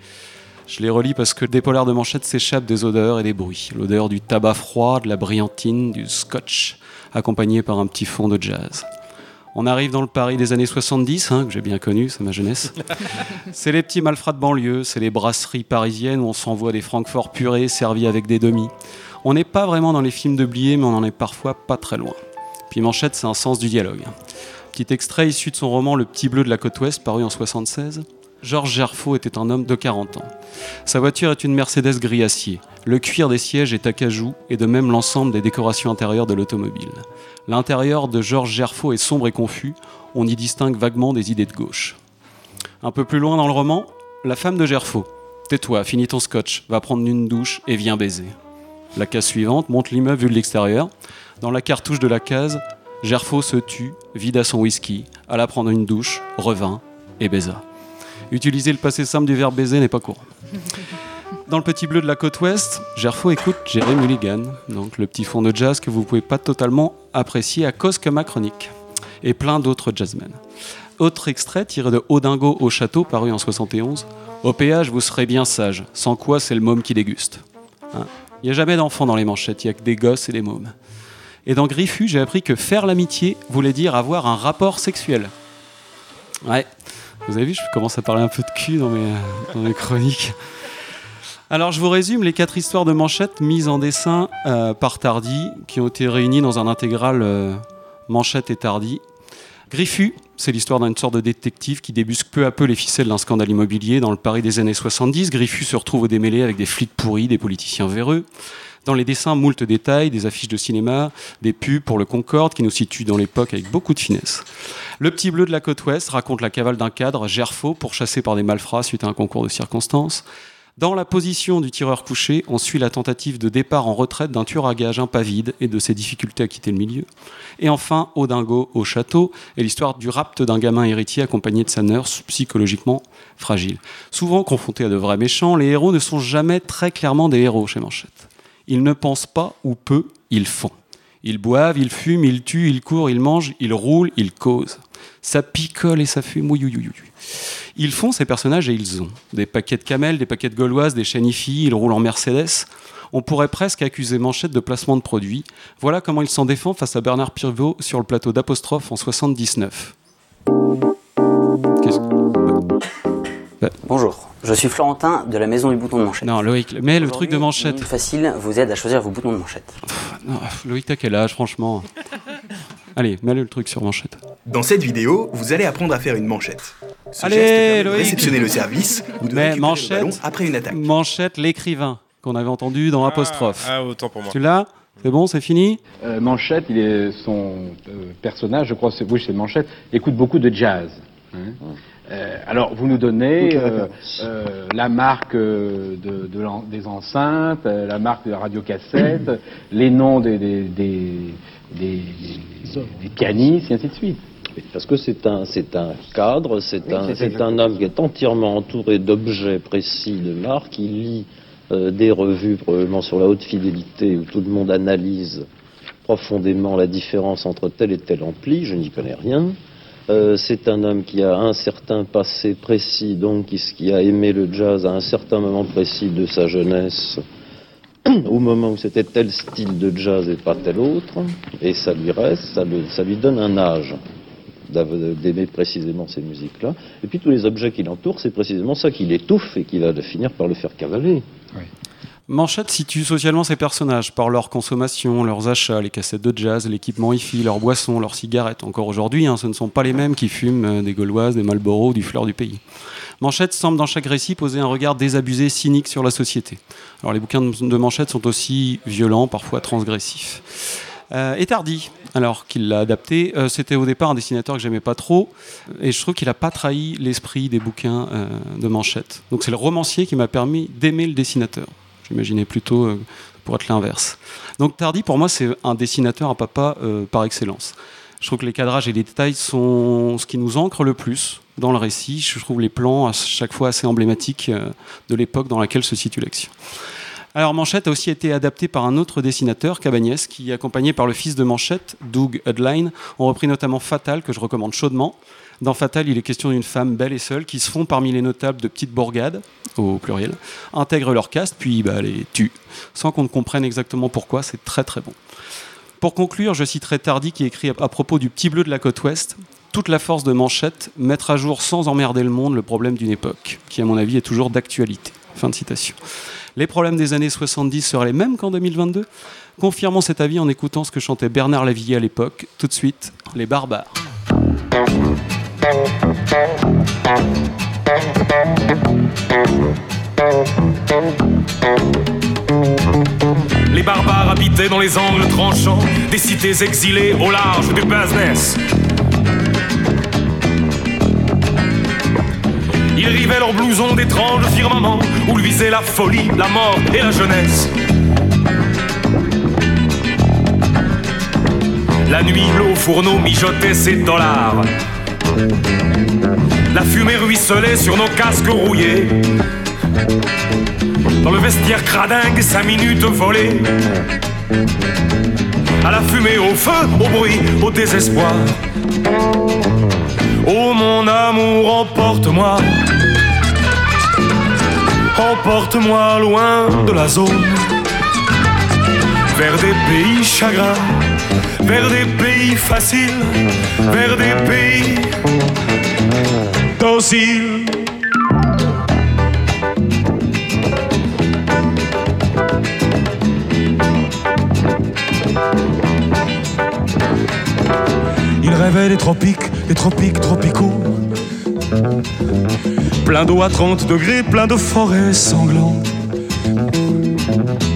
Je les relis parce que des polars de Manchette s'échappent des odeurs et des bruits. L'odeur du tabac froid, de la brillantine, du scotch, accompagné par un petit fond de jazz. On arrive dans le Paris des années 70, hein, que j'ai bien connu, c'est ma jeunesse. c'est les petits malfrats de banlieue, c'est les brasseries parisiennes où on s'envoie des francforts purés servis avec des demi. On n'est pas vraiment dans les films de Blier, mais on en est parfois pas très loin. Puis Manchette, c'est un sens du dialogue. Petit extrait issu de son roman Le Petit Bleu de la Côte Ouest, paru en 76. Georges Gerfaux était un homme de 40 ans. Sa voiture est une Mercedes gris acier. Le cuir des sièges est acajou et de même l'ensemble des décorations intérieures de l'automobile. L'intérieur de Georges Gerfaux est sombre et confus. On y distingue vaguement des idées de gauche. Un peu plus loin dans le roman, la femme de Gerfaux. Tais-toi, finis ton scotch, va prendre une douche et viens baiser. La case suivante montre l'immeuble vu de l'extérieur. Dans la cartouche de la case, Gerfaux se tue, vida son whisky, alla prendre une douche, revint et baisa. Utiliser le passé simple du verbe baiser n'est pas courant. Dans le petit bleu de la côte ouest, Gerfaux écoute Jerry Mulligan, donc le petit fond de jazz que vous pouvez pas totalement apprécier à cause que ma chronique, et plein d'autres jazzmen. Autre extrait tiré de Odingo au château, paru en 71. Au péage, vous serez bien sage, sans quoi c'est le môme qui déguste. Hein? Il n'y a jamais d'enfants dans les manchettes, il n'y a que des gosses et des mômes. Et dans Griffu, j'ai appris que faire l'amitié voulait dire avoir un rapport sexuel. Ouais, vous avez vu, je commence à parler un peu de cul dans mes chroniques. Alors je vous résume les quatre histoires de manchettes mises en dessin euh, par Tardy, qui ont été réunies dans un intégral euh, Manchette et Tardy. Griffu, c'est l'histoire d'une sorte de détective qui débusque peu à peu les ficelles d'un scandale immobilier dans le Paris des années 70. Griffu se retrouve au démêlé avec des flics pourris, des politiciens véreux. Dans les dessins, moult détails, des affiches de cinéma, des pubs pour le Concorde qui nous situe dans l'époque avec beaucoup de finesse. Le petit bleu de la côte ouest raconte la cavale d'un cadre, Gerfaux, pourchassé par des malfrats suite à un concours de circonstances. Dans la position du tireur couché, on suit la tentative de départ en retraite d'un tueur à gages impavide et de ses difficultés à quitter le milieu. Et enfin, Odingo au château et l'histoire du rapt d'un gamin héritier accompagné de sa nurse psychologiquement fragile. Souvent confrontés à de vrais méchants, les héros ne sont jamais très clairement des héros chez Manchette. Ils ne pensent pas ou peu, ils font. Ils boivent, ils fument, ils tuent, ils courent, ils mangent, ils roulent, ils causent. Ça picole et ça fume. Oui, oui, oui, oui. Ils font ces personnages et ils ont des paquets de camels, des paquets de gauloises, des chenifis, ils roulent en Mercedes. On pourrait presque accuser Manchette de placement de produits. Voilà comment il s'en défend face à Bernard Pivot sur le plateau d'Apostrophe en 79. Qu'est-ce que- Bonjour, je suis Florentin de la maison du bouton de manchette. Non, Loïc, mais le truc de manchette. Facile vous aide à choisir vos boutons de manchette. Non, Loïc, t'as quel âge, franchement? Allez, mets le truc sur manchette. Dans cette vidéo, vous allez apprendre à faire une manchette. Ce Allez, geste Loïc. réceptionner le service ou de Mais récupérer le manchette, ballon après une attaque. manchette, l'écrivain qu'on avait entendu dans Apostrophe. ah, autant pour moi. Tu l'as C'est bon, c'est fini Euh, Manchette, il est son euh, personnage, je crois, c'est oui, c'est Manchette, écoute beaucoup de jazz. hein. Euh, alors, vous nous donnez la euh, euh, marque euh, de, de l'en- des enceintes, euh, la marque de la radiocassette, les noms des, des, des, des, des- pianistes, et ainsi de suite. Parce que c'est un, c'est un cadre, c'est Oui, un, un homme qui est entièrement entouré d'objets précis de marque. Il lit euh, des revues probablement sur la haute fidélité où tout le monde analyse profondément la différence entre tel et tel ampli. Je n'y connais rien. Euh, c'est un homme qui a un certain passé précis, donc qui, qui a aimé le jazz à un certain moment précis de sa jeunesse, au moment où c'était tel style de jazz et pas tel autre, et ça lui reste, ça, lui donne un âge d'aimer précisément ces musiques-là. Et puis tous les objets qui l'entourent, c'est précisément ça qui l'étouffe et qui va finir par le faire cavaler. Manchette situe socialement ces personnages par leur consommation, leurs achats, les cassettes de jazz, l'équipement hi-fi, leurs boissons, leurs cigarettes. Encore aujourd'hui, hein, ce ne sont pas les mêmes qui fument euh, des Gauloises, des Marlboro ou du fleur du pays. Manchette semble dans chaque récit poser un regard désabusé, cynique sur la société. Alors les bouquins de, de Manchette sont aussi violents, parfois transgressifs. Euh, et Tardy, alors qu'il l'a adapté, euh, c'était au départ un dessinateur que j'aimais pas trop, et je trouve qu'il n'a pas trahi l'esprit des bouquins euh, de Manchette. Donc c'est le romancier qui m'a permis d'aimer le dessinateur. J'imaginais plutôt euh, pour être l'inverse. Donc Tardy, pour moi, c'est un dessinateur à papa euh, par excellence. Je trouve que les cadrages et les détails sont ce qui nous ancre le plus dans le récit. Je trouve les plans à chaque fois assez emblématiques euh, de l'époque dans laquelle se situe l'action. Alors Manchette a aussi été adapté par un autre dessinateur, Cabagnès, qui, accompagné par le fils de Manchette, Doug Hudline, ont repris notamment Fatal, que je recommande chaudement. Dans Fatal, il est question d'une femme belle et seule qui se font parmi les notables de petites bourgades, au pluriel, intègrent leur caste, puis bah, les tuent, sans qu'on ne comprenne exactement pourquoi. C'est très très bon. Pour conclure, je citerai Tardy qui écrit à à propos du petit bleu de la côte ouest toute la force de Manchette, mettre à jour sans emmerder le monde le problème d'une époque, qui à mon avis est toujours d'actualité. Fin de citation. Les problèmes des années 70 seraient les mêmes qu'en 2022 Confirmons cet avis en écoutant ce que chantait Bernard Lavillier à l'époque. Tout de suite, les barbares. Les barbares habitaient dans les angles tranchants des cités exilées au large du business. Ils rivaient leurs blousons d'étranges firmaments où le visait la folie, la mort et la jeunesse. La nuit, l'eau au fourneau mijotait ses dollars. La fumée ruisselait sur nos casques rouillés. Dans le vestiaire cradingue, cinq minutes volées. À la fumée, au feu, au bruit, au désespoir. Oh mon amour, emporte-moi. Emporte-moi loin de la zone. Vers des pays chagrins, vers des pays faciles, vers des pays dociles. Il rêvait des tropiques, des tropiques tropicaux. Plein d'eau à 30 degrés, plein de forêts sanglantes.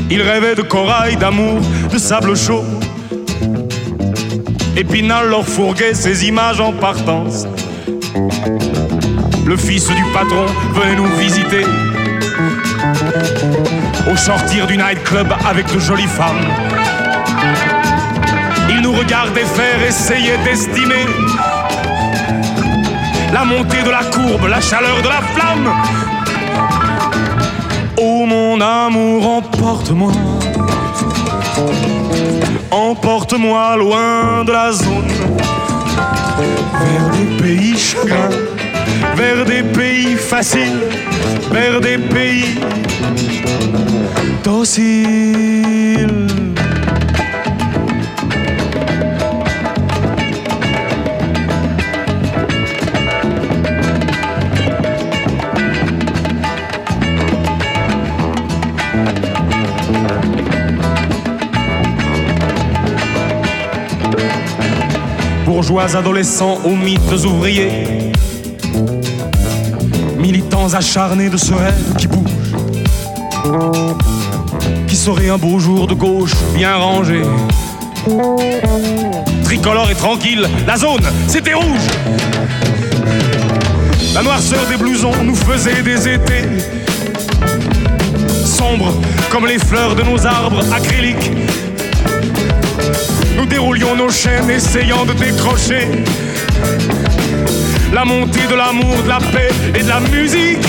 Il rêvait de corail, d'amour, de sable chaud. Épinal leur fourguait ses images en partance. Le fils du patron venait nous visiter. Au sortir du nightclub avec de jolies femmes. Il nous regardait faire, essayait d'estimer la montée de la courbe, la chaleur de la flamme. Oh mon amour, emporte-moi. Emporte-moi loin de la zone. Vers des pays chagrins, vers des pays faciles, vers des pays dociles. Bourgeois adolescents aux mythes ouvriers, militants acharnés de ce rêve qui bouge, qui serait un beau jour de gauche bien rangé. Tricolore et tranquille, la zone, c'était rouge. La noirceur des blousons nous faisait des étés sombres comme les fleurs de nos arbres acryliques. Déroulions nos chaînes essayant de décrocher la montée de l'amour, de la paix et de la musique.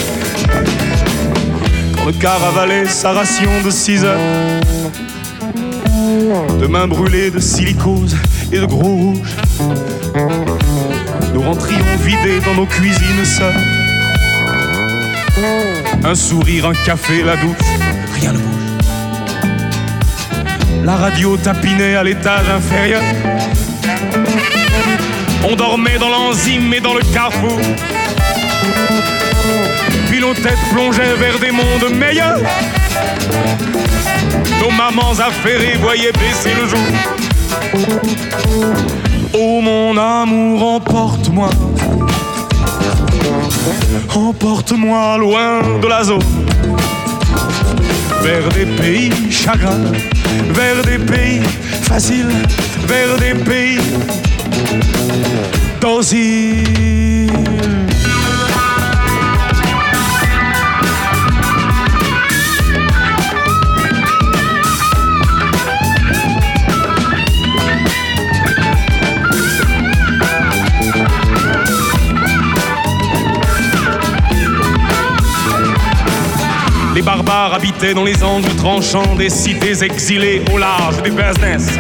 Quand le car avalait sa ration de 6 heures, de mains brûlées de silicose et de gros rouge, nous rentrions vidés dans nos cuisines seules. Un sourire, un café, la douce, rien ne bouge. La radio tapinait à l'étage inférieur. On dormait dans l'enzyme et dans le carrefour. Puis nos têtes plongeaient vers des mondes meilleurs. Nos mamans affairées voyaient baisser le jour. Oh mon amour, emporte-moi. Emporte-moi loin de la zone. Vers des pays chagrins, vers des pays faciles, vers des pays dociles. Habitaient dans les angles tranchants des cités exilées au large des business.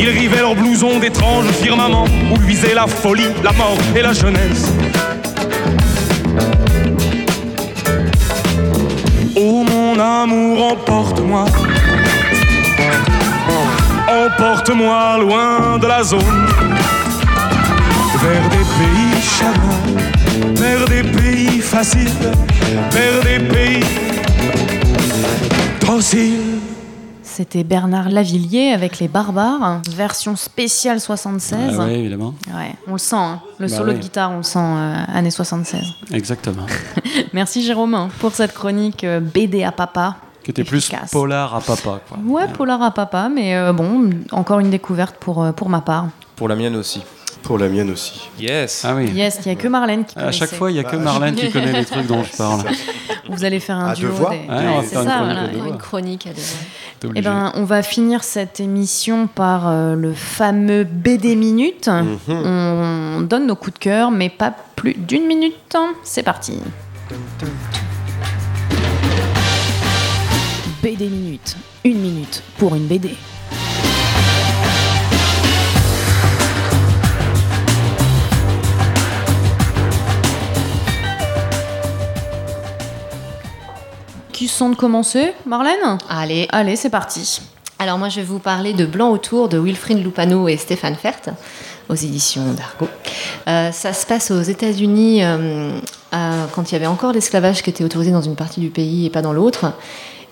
Ils rivaient leurs blousons d'étranges firmaments où luisait la folie, la mort et la jeunesse. Oh mon amour, emporte-moi. Emporte-moi loin de la zone. Vers des pays chagrins, vers des pays faciles, vers des pays dociles. C'était Bernard Lavillier avec Les Barbares, version spéciale 76. Ah ouais, évidemment. Ouais, on le sent, hein. le Bah solo oui. de guitare, on le sent euh, années 76. Exactement. Merci Jérôme hein, pour cette chronique euh, BD à papa. Qui était plus polar à papa, quoi. Ouais, polar à papa, mais euh, bon, encore une découverte pour, euh, pour ma part. Pour la mienne aussi. Pour la mienne aussi. Yes. Ah oui. Yes, il n'y a que Marlène qui À chaque fois, il n'y a que Marlène qui connaît les trucs dont je parle. Vous allez faire un À duo. deux voix des- Ouais, on va c'est faire une ça, chronique voilà. Une chronique à deux voix. Eh ben, on va finir cette émission par euh, le fameux BD Minute. Mhm. On donne nos coups de cœur, mais pas plus d'une minute. C'est parti. BD Minute. Une minute pour une BD. Sens de commencer, Marlène? Allez. Allez, c'est parti. Alors moi je vais vous parler de Blanc autour de Wilfried Lupano et Stéphane Fert aux éditions d'Argo. Euh, ça se passe aux États-Unis euh, euh, quand il y avait encore l'esclavage qui était autorisé dans une partie du pays et pas dans l'autre.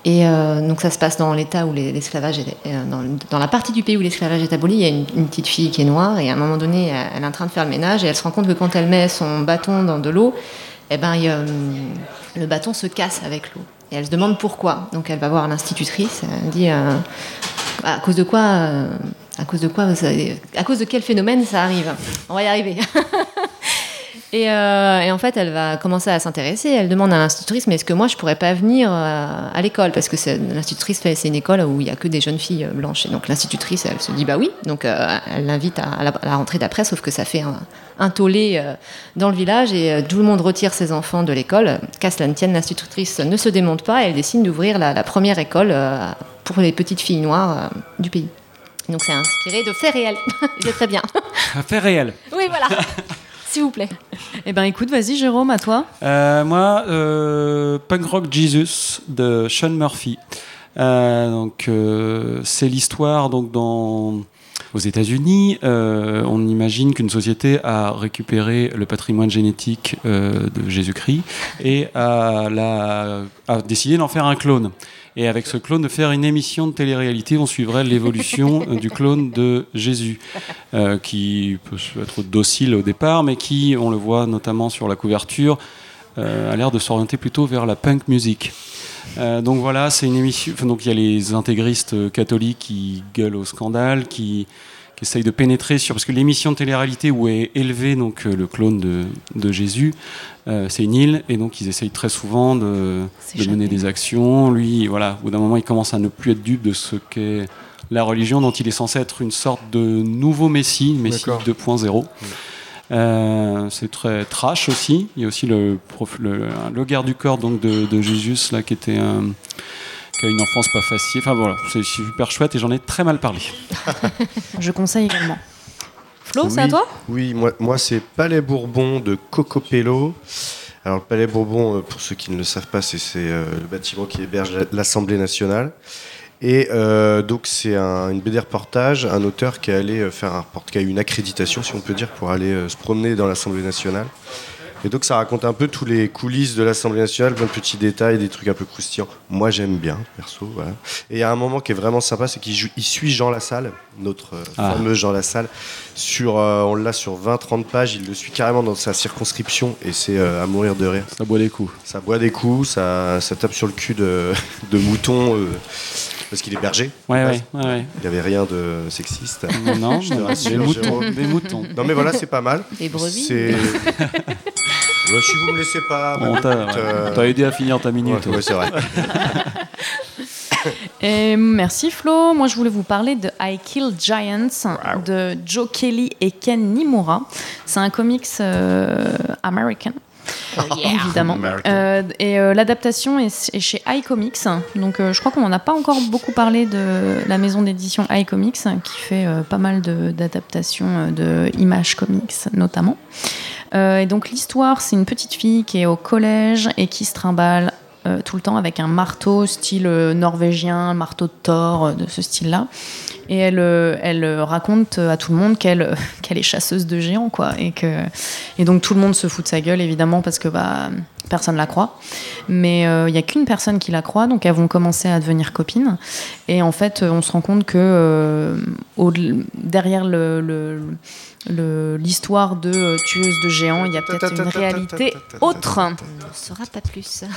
Et donc ça se passe dans l'état où les- l'esclavage est dans, dans la partie du pays où l'esclavage est aboli. Il y a une, une petite fille qui est noire et à un moment donné, elle, est en train de faire le ménage et elle se rend compte que quand elle met son bâton dans de l'eau, eh ben il le bâton se casse avec l'eau. Et elle se demande pourquoi. Donc elle va voir l'institutrice. Elle dit euh, à cause de quoi, euh, à cause de quoi, ça- à cause de quel phénomène ça arrive? On va y arriver. Et, euh, et en fait, elle va commencer à s'intéresser. Elle demande à l'institutrice, mais est-ce que moi, je pourrais pas venir euh, à l'école? Parce que l'institutrice, c'est une école où il y a que des jeunes filles euh, blanches. Et donc l'institutrice, elle se dit, bah oui. Donc euh, elle l'invite à, à la, à la rentrée d'après, sauf que ça fait un, un tollé euh, dans le village et tout le monde retire ses enfants de l'école. Qu'à cela ne tienne, l'institutrice ne se démonte pas et elle décide d'ouvrir la, la première école pour les petites filles noires du pays. Donc c'est inspiré de faits réels. c'est très bien. Fait réel. Oui, voilà. S'il vous plaît. Eh ben écoute, vas-y Jérôme, à toi. Euh, moi, euh, Punk Rock Jesus de Sean Murphy. Euh, donc, euh, c'est l'histoire donc dans aux États-Unis. euh, on imagine qu'une société a récupéré le patrimoine génétique euh, de Jésus-Christ et a, la- a décidé d'en faire un clone. Et avec ce clone, de faire une émission de télé-réalité, on suivrait l'évolution euh, du clone de Jésus, euh, qui peut être docile au départ, mais qui, on le voit notamment sur la couverture, euh, a l'air de s'orienter plutôt vers la punk music. Donc voilà, c'est une émission. donc il y a les intégristes catholiques qui gueulent au scandale, qui, qui essayent de pénétrer sur parce que l'émission de télé-réalité où est élevé donc euh, le clone de, de Jésus, euh, c'est une île et donc ils essayent très souvent de, de mener des actions. Lui, voilà, au bout d'un moment, il commence à ne plus être dupe de ce qu'est la religion dont il est censé être une sorte de nouveau messie, messie D'accord. 2.0. Euh, c'est très trash aussi. Il y a aussi le, prof- le, le garde du corps donc de, de Jésus là qui était un- qui a une enfance pas facile. Enfin voilà, c'est super chouette et j'en ai très mal parlé. Je conseille également. Flo, c'est à Oui, toi Oui, moi, moi c'est Palais Bourbon de Cocopello. Alors, le Palais Bourbon, euh, pour ceux qui ne le savent pas, c'est c'est, euh, le bâtiment qui héberge la- l'Assemblée nationale. Et euh, donc, c'est un- une BD reportage, un auteur qui est allé euh, faire un report, qui a eu une accréditation, si on peut dire, pour aller euh, se promener dans l'Assemblée nationale. Et donc, ça raconte un peu tous les coulisses de l'Assemblée nationale, plein de petits détails, des trucs un peu croustillants. Moi, j'aime bien, perso. Voilà. Et il y a un moment qui est vraiment sympa, c'est qu'il joue- il suit Jean Lassalle, notre euh, Ah. fameux Jean Lassalle. Sur, euh, on l'a sur 20-30 pages, il le suit carrément dans sa circonscription et c'est euh, à mourir de rire. Ça boit des coups. Ça boit des coups, ça, ça tape sur le cul de, de moutons euh, parce qu'il est berger. Ouais, ouais, ouais, ouais. Il n'y avait rien de sexiste. Non, non, Je te des rassure, moutons, Jérôme. des moutons. Non mais voilà, c'est pas mal. Des brebis. Ouais, si vous me laissez pas. Bah, t'as écoute, ouais, euh, aidé à finir ta minute. Ouais, ouais, c'est vrai. Et merci Flo. Moi, je voulais vous parler de I Kill Giants de Joe Kelly et Ken Nimura. C'est un comics euh, américain. Évidemment. American. Euh, et euh, l'adaptation est, est chez iComics. Donc euh, je crois qu'on n'en a pas encore beaucoup parlé de la maison d'édition iComics qui fait euh, pas mal de- d'adaptations euh, de Image Comics notamment. Euh, et donc l'histoire, c'est une petite fille qui est au collège et qui se trimballe euh, tout le temps avec un marteau style euh, norvégien, marteau de Thor, de ce style-là. Et elle, euh, euh, raconte à tout le monde qu'elle euh, est chasseuse de géants, quoi. Et, donc tout le monde se fout de sa gueule, évidemment, parce que bah, personne la croit. Mais il n'y a qu'une personne qui la croit, donc elles vont commencer à devenir copines. Et en fait, on se rend compte que derrière l'histoire de tueuse de géants, il y a peut-être une réalité autre. On ne saura pas plus.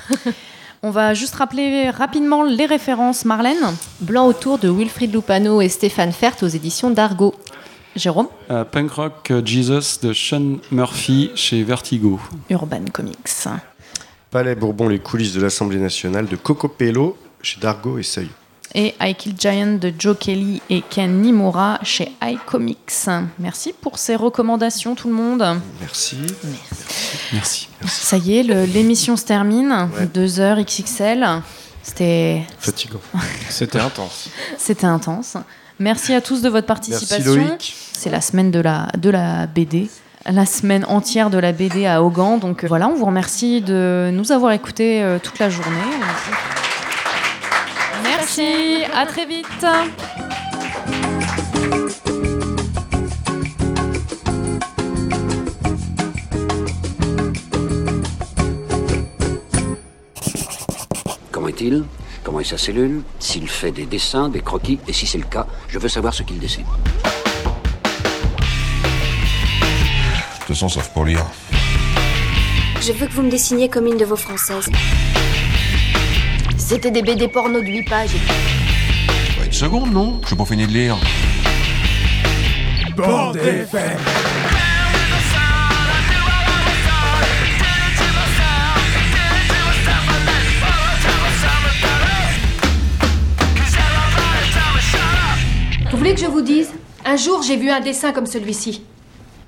On va juste rappeler rapidement les références, Marlène. Blanc autour de Wilfried Lupano et Stéphane Fert aux éditions d'Argo. Jérôme Euh, Punk Rock euh, Jesus de Sean Murphy chez Vertigo. Urban Comics. Palais Bourbon, les coulisses de l'Assemblée nationale de Cocopello chez Dargo et Seuil. Et I Kill Giant de Joe Kelly et Ken Nimura chez iComics. Merci pour ces recommandations, tout le monde. Merci. Merci. Ça y est, l'émission se termine. Deux heures XXL. C'était Fatigant. C'était intense. C'était intense. Merci à tous de votre participation. Loïc. C'est la semaine de la, de la BD. La semaine entière de la BD à Hogan. Donc euh, voilà, on vous remercie de nous avoir écoutés euh, toute la journée. Merci, à très vite. Comment est-il? Comment est sa cellule? S'il fait des dessins, des croquis Et si c'est le cas, je veux savoir ce qu'il dessine. De toute façon, sauf pour lire. Je veux que vous me dessiniez comme une de vos françaises. C'était des BD porno de 8 pages. Bah, une seconde, non Je suis pas fini de lire. Bande FM. Vous voulez que je vous dise Un jour, j'ai vu un dessin comme celui-ci.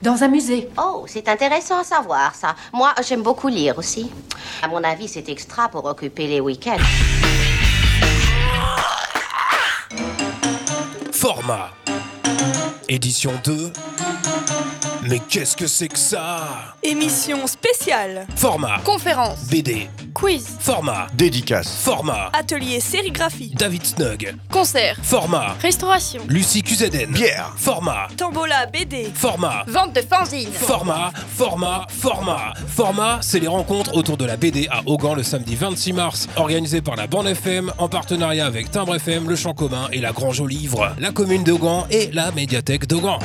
Dans un musée. Oh, c'est intéressant à savoir ça. Moi, j'aime beaucoup lire aussi. À mon avis, c'est extra pour occuper les week-ends. Format. Édition 2. Mais qu'est-ce que c'est que ça Émission spéciale. Format. Conférence. BD. Quiz. Format. Dédicace. Format. Atelier sérigraphie. David Snug. Concert. Format. Restauration. Lucie QZN. Bière. Format. Tombola BD. Format. Vente de fanzines. Format, format, format. Format, c'est les rencontres autour de la BD à Augan le samedi 26 mars, organisé par la Bande FM en partenariat avec Timbre FM, Le Champ Commun et la Grange au Livre, la commune d'Augan et la médiathèque d'Augan.